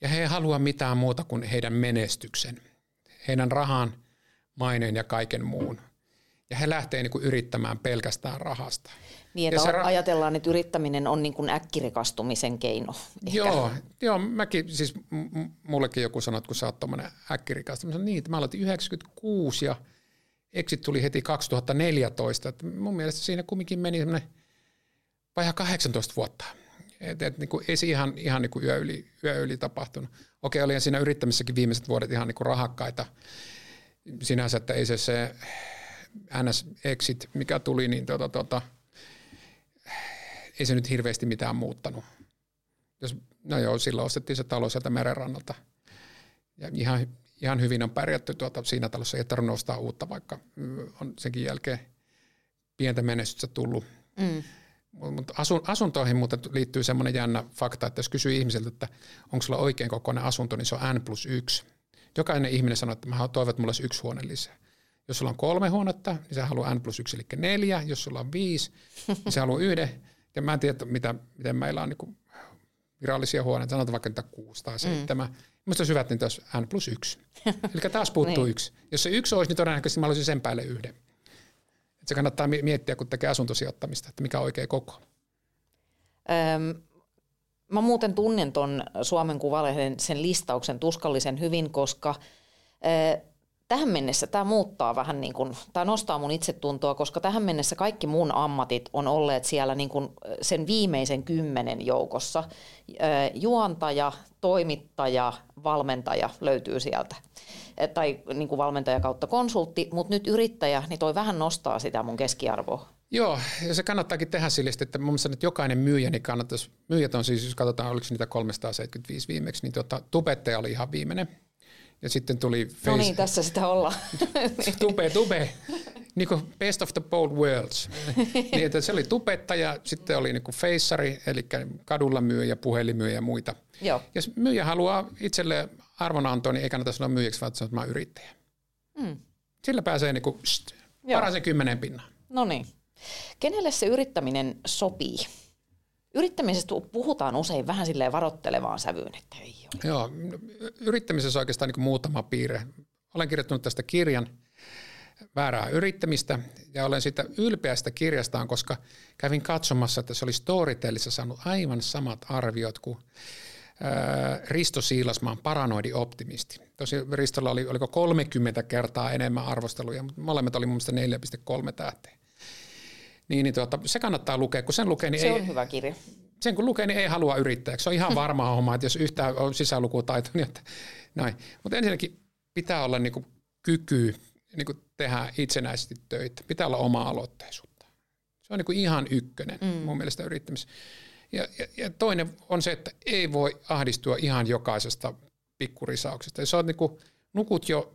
Speaker 2: Ja he ei halua mitään muuta kuin heidän menestyksen, heidän rahan, maineen ja kaiken muun. Ja he lähtee niin kuin yrittämään pelkästään rahasta.
Speaker 1: Niin, että ra- ajatellaan, että yrittäminen on niin kuin äkkirikastumisen keino.
Speaker 2: Ehkä. Joo, joo, mäkin, siis m- mullekin joku sanoi, että kun sä oot tuommoinen äkkirikastuminen, niin, että mä aloitin 96 ja exit tuli heti 2014. Että mun mielestä siinä kumminkin meni semmoinen vajaa 18 vuotta. Et, et, niin kuin, ei se ihan, ihan niin kuin yö, yli, yö yli tapahtunut. Okei, oli siinä yrittämisessäkin viimeiset vuodet ihan niin kuin rahakkaita sinänsä, että ei se se NS Exit, mikä tuli, niin tota, tota, ei se nyt hirveästi mitään muuttanut. Jos, no joo, silloin ostettiin se talo sieltä merenrannalta. Ja ihan, ihan hyvin on pärjätty tuota, siinä talossa, ei tarvitse nostaa uutta, vaikka on senkin jälkeen pientä menestystä tullut. Mm. Mutta asun, asuntoihin muuten liittyy semmoinen jännä fakta, että jos kysyy ihmiseltä, että onko sulla oikein kokoinen asunto, niin se on N plus 1. Jokainen ihminen sanoo, että mä toivon, että mulla olisi yksi huone lisää. Jos sulla on kolme huonetta, niin se haluaa N plus 1, eli neljä. Jos sulla on viisi, niin se haluaa yhden. Ja mä en tiedä, mitä, miten meillä on niin virallisia huoneita, sanotaan vaikka niitä kuusi tai mm. seitsemän. Mm. Minusta olisi hyvä, että niitä olisi N plus 1. (laughs) eli taas puuttuu niin. yksi. Jos se yksi olisi, niin todennäköisesti mä olisin sen päälle yhden se kannattaa miettiä, kun tekee asuntosijoittamista, että mikä on oikea koko.
Speaker 1: Öm, mä muuten tunnen ton Suomen Kuvalehden sen listauksen tuskallisen hyvin, koska ö, tähän mennessä tämä muuttaa vähän niin kuin, tämä nostaa mun itsetuntoa, koska tähän mennessä kaikki mun ammatit on olleet siellä niin kuin sen viimeisen kymmenen joukossa. Juontaja, toimittaja, valmentaja löytyy sieltä. Tai niin kuin valmentaja kautta konsultti, mutta nyt yrittäjä, niin toi vähän nostaa sitä mun keskiarvoa
Speaker 2: Joo, ja se kannattaakin tehdä sille, että mun mielestä että jokainen myyjä, niin kannattaisi, myyjät on siis, jos katsotaan, oliko niitä 375 viimeksi, niin tuota, tubettaja oli ihan viimeinen. Ja sitten tuli...
Speaker 1: Face... No niin, tässä sitä ollaan. (laughs)
Speaker 2: tube, tube. Niin kuin best of the both worlds. niin, että se oli tubettaja, sitten oli niin kuin feissari, eli kadulla myyjä, puhelimyyjä ja muita.
Speaker 1: Joo.
Speaker 2: Jos myyjä haluaa itselle arvonantoa, niin ei kannata sanoa myyjäksi, vaan sanoa, että mä yrittäjä. Mm. Sillä pääsee niin kuin, pst, kymmenen pinnaa.
Speaker 1: No niin. Kenelle se yrittäminen sopii? Yrittämisestä puhutaan usein vähän silleen varottelevaan sävyyn, että ei ole.
Speaker 2: Joo, yrittämisessä oikeastaan niin muutama piirre. Olen kirjoittanut tästä kirjan väärää yrittämistä ja olen sitä ylpeästä kirjastaan, koska kävin katsomassa, että se oli Storytellissa saanut aivan samat arviot kuin Risto Siilasmaan paranoidi optimisti. Tosi Ristolla oli, oliko 30 kertaa enemmän arvosteluja, mutta molemmat oli mun mielestä 4,3 tähteä. Niin, niin tuota, se kannattaa lukea, kun sen lukee, niin
Speaker 1: se
Speaker 2: ei,
Speaker 1: on hyvä kirja.
Speaker 2: Sen kun lukee, niin ei halua yrittäjäksi. Se on ihan varma (laughs) homma, että jos yhtään on sisälukutaito, niin että näin. Mutta ensinnäkin pitää olla niin kuin kyky niin kuin tehdä itsenäisesti töitä. Pitää olla oma aloitteisuutta. Se on niin kuin ihan ykkönen mm. mun mielestä yrittämisessä. Ja, ja, ja toinen on se, että ei voi ahdistua ihan jokaisesta pikkurisauksesta. Jos olet niin kuin, nukut jo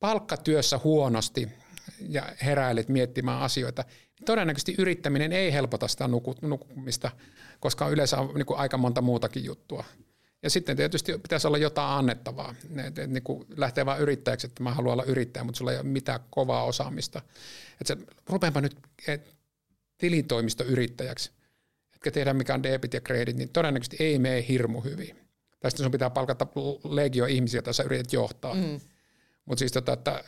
Speaker 2: palkkatyössä huonosti ja heräilet miettimään asioita, niin todennäköisesti yrittäminen ei helpota sitä nukkumista, koska yleensä on niin kuin aika monta muutakin juttua. Ja sitten tietysti pitäisi olla jotain annettavaa. Et, et, niin kuin lähtee vain yrittäjäksi, että mä haluan olla yrittäjä, mutta sulla ei ole mitään kovaa osaamista. Että rupeanpa nyt tilintoimistoyrittäjäksi etkä tiedä mikä on debit ja kredit, niin todennäköisesti ei mene hirmu hyvin. Tai sitten sun pitää palkata legio ihmisiä, joita sä yrität johtaa. Mm. Mutta siis tota, että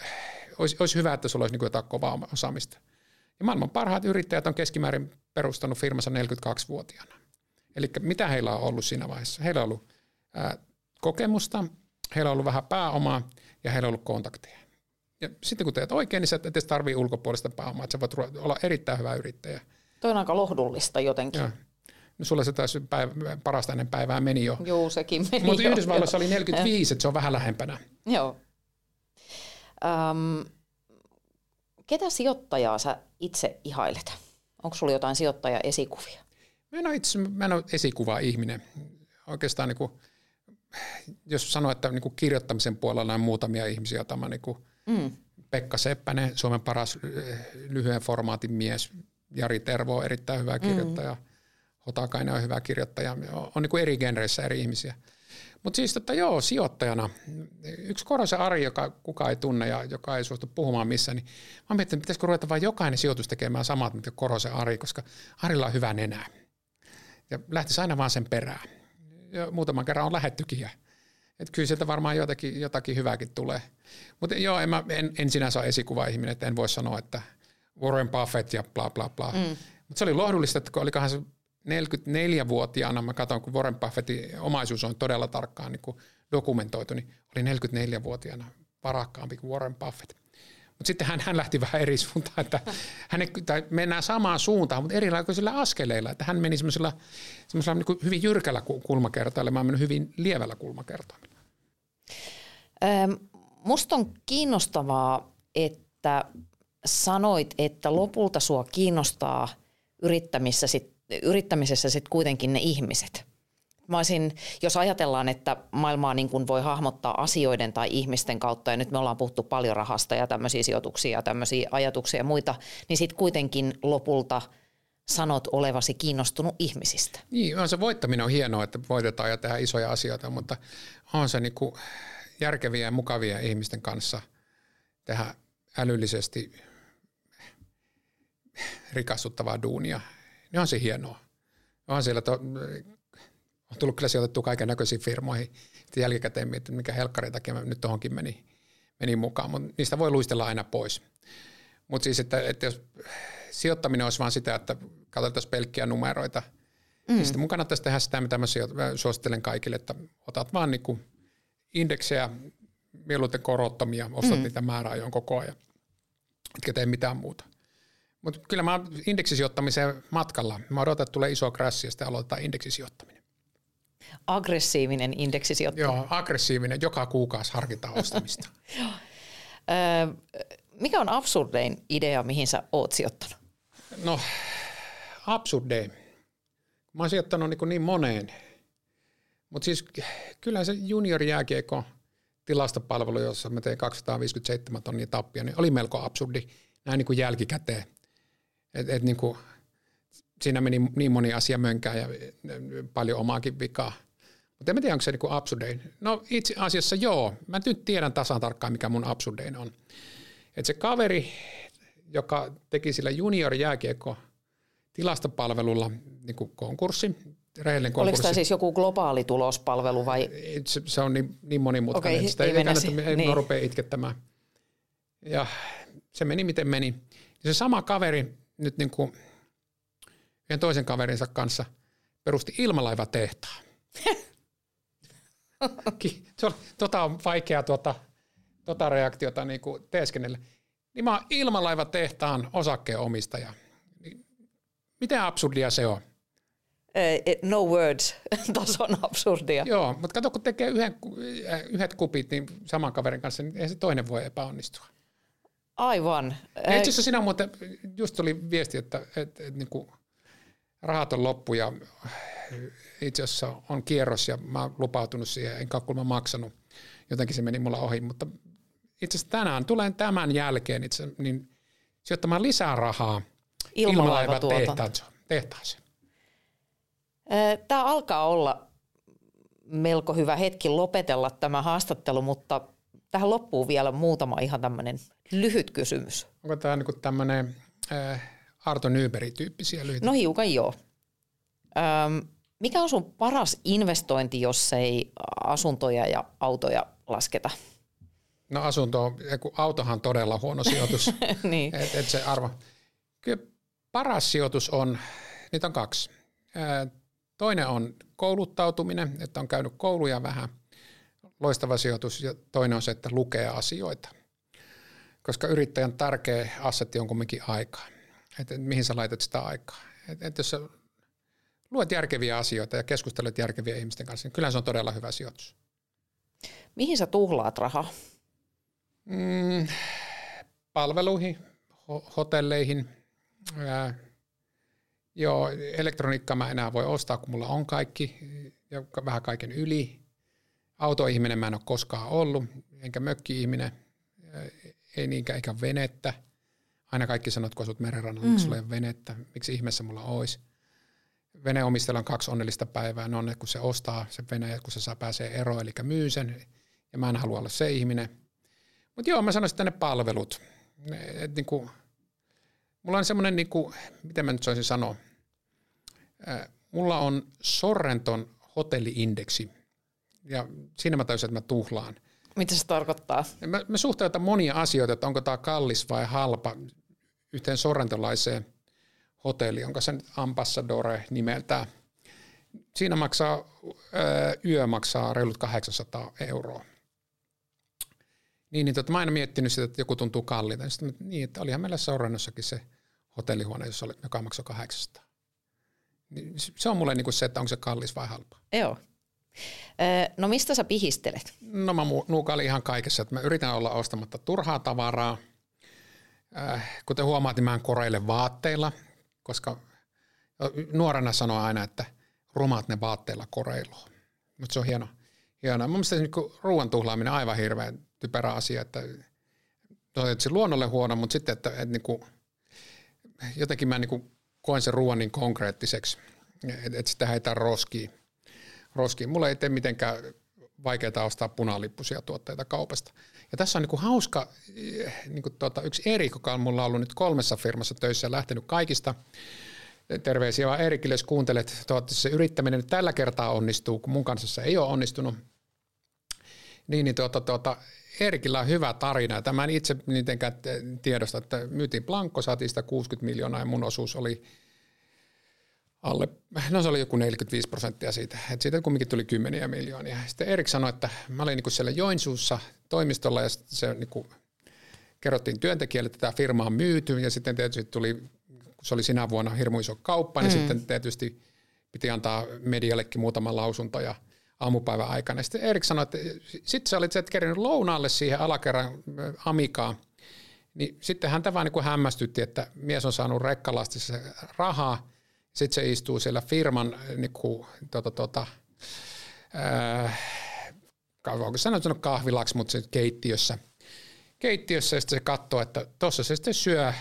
Speaker 2: olisi, olisi hyvä, että sulla olisi niin jotain kovaa osaamista. Ja maailman parhaat yrittäjät on keskimäärin perustanut firmansa 42-vuotiaana. Eli mitä heillä on ollut siinä vaiheessa? Heillä on ollut ää, kokemusta, heillä on ollut vähän pääomaa ja heillä on ollut kontakteja. Ja sitten kun teet oikein, niin sä et edes tarvii ulkopuolista pääomaa, että sä voit olla erittäin hyvä yrittäjä.
Speaker 1: Toi on aika lohdullista jotenkin. Ja.
Speaker 2: No sulla se taisi päivä, parasta ennen päivää meni jo.
Speaker 1: Joo, sekin meni
Speaker 2: Mutta Yhdysvalloissa oli 45, että se on vähän lähempänä.
Speaker 1: Joo. Öm, ketä sijoittajaa sä itse ihailet? Onko sulla jotain sijoittaja-esikuvia?
Speaker 2: Mä en ole itse mä en ole esikuva-ihminen. Oikeastaan niin kuin, jos sanoo, että niin kuin kirjoittamisen puolella on muutamia ihmisiä, joita mä niin kuin mm. Pekka Seppänen, Suomen paras lyhyen formaatin mies, Jari Tervo on erittäin hyvä kirjoittaja, mm. Hotakainen on hyvä kirjoittaja, on, on niin kuin eri genreissä eri ihmisiä. Mutta siis että joo, sijoittajana, yksi Korosen Ari, joka kukaan ei tunne ja joka ei suostu puhumaan missään, niin mä mietin, että pitäisikö ruveta vain jokainen sijoitus tekemään samat, mitä Korosen Ari, koska Arilla on hyvä nenä. Ja lähtisi aina vaan sen perään. Ja muutaman kerran on lähettykin. Että kyllä sieltä varmaan jotakin, jotakin hyvääkin tulee. Mutta joo, en, mä, en, en sinänsä ole esikuva-ihminen, että en voi sanoa, että – Warren Buffett ja bla bla bla. Mm. Mutta se oli lohdullista, että olikohan se 44-vuotiaana, mä katson, kun Warren Buffettin omaisuus on todella tarkkaan niin dokumentoitu, niin oli 44-vuotiaana varakkaampi kuin Warren Buffett. Mutta sitten hän, hän lähti vähän eri suuntaan, että hän, tai mennään samaan suuntaan, mutta erilaisilla askeleilla. Että hän meni semmoisella, semmoisella niin hyvin jyrkällä kulmakertoilla, mä mennyt hyvin lievällä kulmakertoilla.
Speaker 1: Musta on kiinnostavaa, että sanoit, että lopulta sua kiinnostaa yrittämisessä sit, yrittämisessä sit kuitenkin ne ihmiset. Mä olisin, jos ajatellaan, että maailmaa niin kuin voi hahmottaa asioiden tai ihmisten kautta, ja nyt me ollaan puhuttu paljon rahasta ja tämmöisiä sijoituksia ja tämmöisiä ajatuksia ja muita, niin sitten kuitenkin lopulta sanot olevasi kiinnostunut ihmisistä.
Speaker 2: Niin, on se voittaminen on hienoa, että voitetaan ja tehdään isoja asioita, mutta on se niin kuin järkeviä ja mukavia ihmisten kanssa tehdä älyllisesti rikastuttavaa duunia, niin on se hienoa. On siellä to, on tullut kyllä sijoitettu kaiken näköisiin firmoihin. Sitten jälkikäteen mietin, mikä helkkari takia mä nyt tuohonkin meni, meni mukaan, mutta niistä voi luistella aina pois. Mutta siis, että, että jos sijoittaminen olisi vain sitä, että katsotaan pelkkiä numeroita, niin mm. niin sitten mun kannattaisi tehdä sitä, mitä mä suosittelen kaikille, että otat vaan niinku indeksejä, mieluiten korottomia, ostat mm. niitä määräajoin koko ajan, etkä tee mitään muuta. Mutta kyllä mä indeksisijoittamiseen matkalla. Mä odotan, että tulee iso krassi ja sitten aloitetaan indeksisijoittaminen.
Speaker 1: Aggressiivinen indeksisijoittaminen.
Speaker 2: Joo, aggressiivinen. Joka kuukausi harkitaan ostamista. (laughs)
Speaker 1: mikä on absurdein idea, mihin sä oot sijoittanut?
Speaker 2: No, absurdein. Mä oon sijoittanut niin, niin moneen. Mutta siis kyllä se junior jääkiekko tilastopalvelu, jossa mä tein 257 tonnia tappia, niin oli melko absurdi näin niin kuin jälkikäteen. Et, et niin kuin, siinä meni niin moni asia mönkään ja paljon omaakin vikaa. Mutta en tiedä, onko se niin absurdein. No itse asiassa joo. Mä nyt tiedän tasan tarkkaan, mikä mun absurdein on. Et se kaveri, joka teki sillä junior jääkiekko tilastopalvelulla niin kuin konkurssi, rehellinen konkurssi.
Speaker 1: Oliko tämä siis joku globaali tulospalvelu vai?
Speaker 2: Se, se on niin, niin monimutkainen, okay, sitä ei, ei kannata, ei niin. rupea itkettämään. Ja se meni miten meni. Se sama kaveri nyt niin kuin yhden toisen kaverinsa kanssa perusti ilmalaivatehtaan. (laughs) tota on vaikea tuota, tota reaktiota niin kuin teeskennellä. Niin mä oon ilmalaivatehtaan osakkeenomistaja. Niin miten absurdia se on?
Speaker 1: no words, (laughs) tason absurdia.
Speaker 2: Joo, mutta kato, kun tekee yhden, yhdet kupit niin saman kaverin kanssa, niin ei se toinen voi epäonnistua.
Speaker 1: Aivan.
Speaker 2: Ja itse asiassa sinä muuten, just tuli viesti, että, että, että, että niin kuin rahat on loppu ja itse asiassa on kierros ja mä oon lupautunut siihen, enkä ole maksanut. Jotenkin se meni mulla ohi, mutta itse asiassa tänään tulen tämän jälkeen itse, niin sijoittamaan lisää rahaa ilmalaiva tehtaaseen.
Speaker 1: Tämä alkaa olla melko hyvä hetki lopetella tämä haastattelu, mutta tähän loppuu vielä muutama ihan tämmöinen lyhyt kysymys.
Speaker 2: Onko tämä niinku tämmöinen äh, Arto Nyberg-tyyppisiä lyhyitä?
Speaker 1: No hiukan joo. Öm, mikä on sun paras investointi, jos ei asuntoja ja autoja lasketa?
Speaker 2: No asunto, kun autohan on todella huono sijoitus. (laughs) niin. et, et se arvo. Kyllä paras sijoitus on, niitä on kaksi. Toinen on kouluttautuminen, että on käynyt kouluja vähän, loistava sijoitus, ja toinen on se, että lukee asioita. Koska yrittäjän tärkeä assetti on kumminkin aikaa, että mihin sä laitat sitä aikaa. Et, et jos sä luet järkeviä asioita ja keskustelet järkeviä ihmisten kanssa, niin kyllä se on todella hyvä sijoitus.
Speaker 1: Mihin sä tuhlaat rahaa?
Speaker 2: Mm, palveluihin, ho- hotelleihin, ää, Joo, elektroniikkaa mä enää voi ostaa, kun mulla on kaikki ja vähän kaiken yli. Autoihminen mä en ole koskaan ollut, enkä mökki-ihminen, ei niinkään eikä venettä. Aina kaikki sanot, kun asut merenrannalla, mm. miksi sulla ei ole venettä, miksi ihmeessä mulla olisi. Veneomistajalla on kaksi onnellista päivää, ne on ne, kun se ostaa se vene kun se saa pääsee eroon, eli myy sen, ja mä en halua olla se ihminen. Mutta joo, mä sanoisin, että ne palvelut, et niin kuin, mulla on semmoinen, niin kuin, miten mä nyt soisin sanoa, mulla on Sorrenton hotelliindeksi ja siinä mä täysin, että mä tuhlaan.
Speaker 1: Mitä se tarkoittaa?
Speaker 2: Mä, mä suhteutan monia asioita, että onko tämä kallis vai halpa yhteen sorrentolaiseen hotelliin, onko se nyt Ambassadore nimeltään. Siinä maksaa, yö maksaa reilut 800 euroa. Niin, niin tota, mä aina miettinyt sitä, että joku tuntuu kalliilta. Niin, niin että olihan meillä Sorrennossakin se hotellihuone, jossa oli, joka maksoi 800. Niin se on mulle niinku se, että onko se kallis vai halpa.
Speaker 1: Joo. No mistä sä pihistelet?
Speaker 2: No mä nuukailin ihan kaikessa. Että mä yritän olla ostamatta turhaa tavaraa. Kuten huomaat, niin mä en koreille vaatteilla, koska nuorena sanoo aina, että rumaat ne vaatteilla koreilua. Mutta se on hieno. hieno. Mun mielestä niin ruoan tuhlaaminen on aivan hirveän typerä asia, että, no, että se luonnolle huono, mutta sitten, että, että niin kuin, jotenkin mä niin kuin koen sen ruoan niin konkreettiseksi, että et sitä heitän roskiin. Roskiin. Mulla ei tee mitenkään vaikeaa ostaa punalippuisia tuotteita kaupasta. Ja tässä on niin kuin hauska niin kuin tuota, yksi Erik, joka on mulla ollut nyt kolmessa firmassa töissä ja lähtenyt kaikista. Terveisiä vaan Erikille, jos kuuntelet. Toivottavasti se yrittäminen tällä kertaa onnistuu, kun mun kanssa se ei ole onnistunut. Niin, niin tuota, tuota, Erkillä on hyvä tarina. Tämä en itse mitenkään tiedosta, että myytiin Blanko, saatiin sitä 60 miljoonaa ja mun osuus oli alle, no se oli joku 45 prosenttia siitä, että siitä kumminkin tuli kymmeniä miljoonia. Sitten Erik sanoi, että mä olin niin siellä Joensuussa toimistolla ja se niin kuin, kerrottiin työntekijälle, että tämä firma on myyty ja sitten tietysti tuli, kun se oli sinä vuonna hirmu iso kauppa, niin mm. sitten tietysti piti antaa mediallekin muutama lausunto ja – aamupäivän aikana. Sitten Erik sanoi, että sitten sä olit et kerännyt lounaalle siihen alakerran Amikaan, Niin sitten häntä vaan niin kuin hämmästytti, että mies on saanut rekkalastissa rahaa, sitten se istuu siellä firman niin kuin, tota, tota, ää, onko sanoa kahvilaksi, mutta se keittiössä. Keittiössä ja sitten se katsoo, että tuossa se sitten syö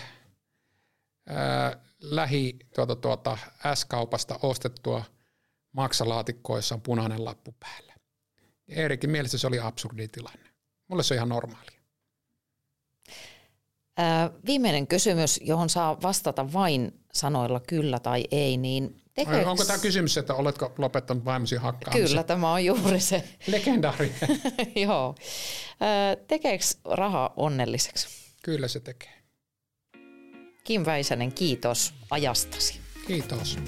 Speaker 2: ää, lähi tuota, tuota, S-kaupasta ostettua maksalaatikkoissa on punainen lappu päällä. Eerikin mielestä se oli absurdi tilanne. Mulle se on ihan normaalia.
Speaker 1: Viimeinen kysymys, johon saa vastata vain sanoilla kyllä tai ei, niin
Speaker 2: tekeeks... Onko tämä kysymys, että oletko lopettanut vaimosi hakkaamisen?
Speaker 1: Kyllä, tämä on juuri se.
Speaker 2: Legendaari. (laughs)
Speaker 1: Joo. Tekeekö raha onnelliseksi?
Speaker 2: Kyllä se tekee.
Speaker 1: Kim Väisänen, kiitos ajastasi.
Speaker 2: Kiitos.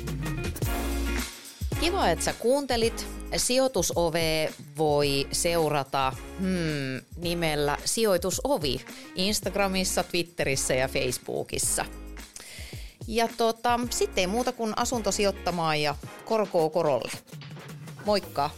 Speaker 1: Kiva, että sä kuuntelit. Sijoitusove voi seurata hmm, nimellä Sijoitusovi Instagramissa, Twitterissä ja Facebookissa. Ja tota, sitten ei muuta kuin asuntosijoittamaan ja korkoa korolle. Moikka!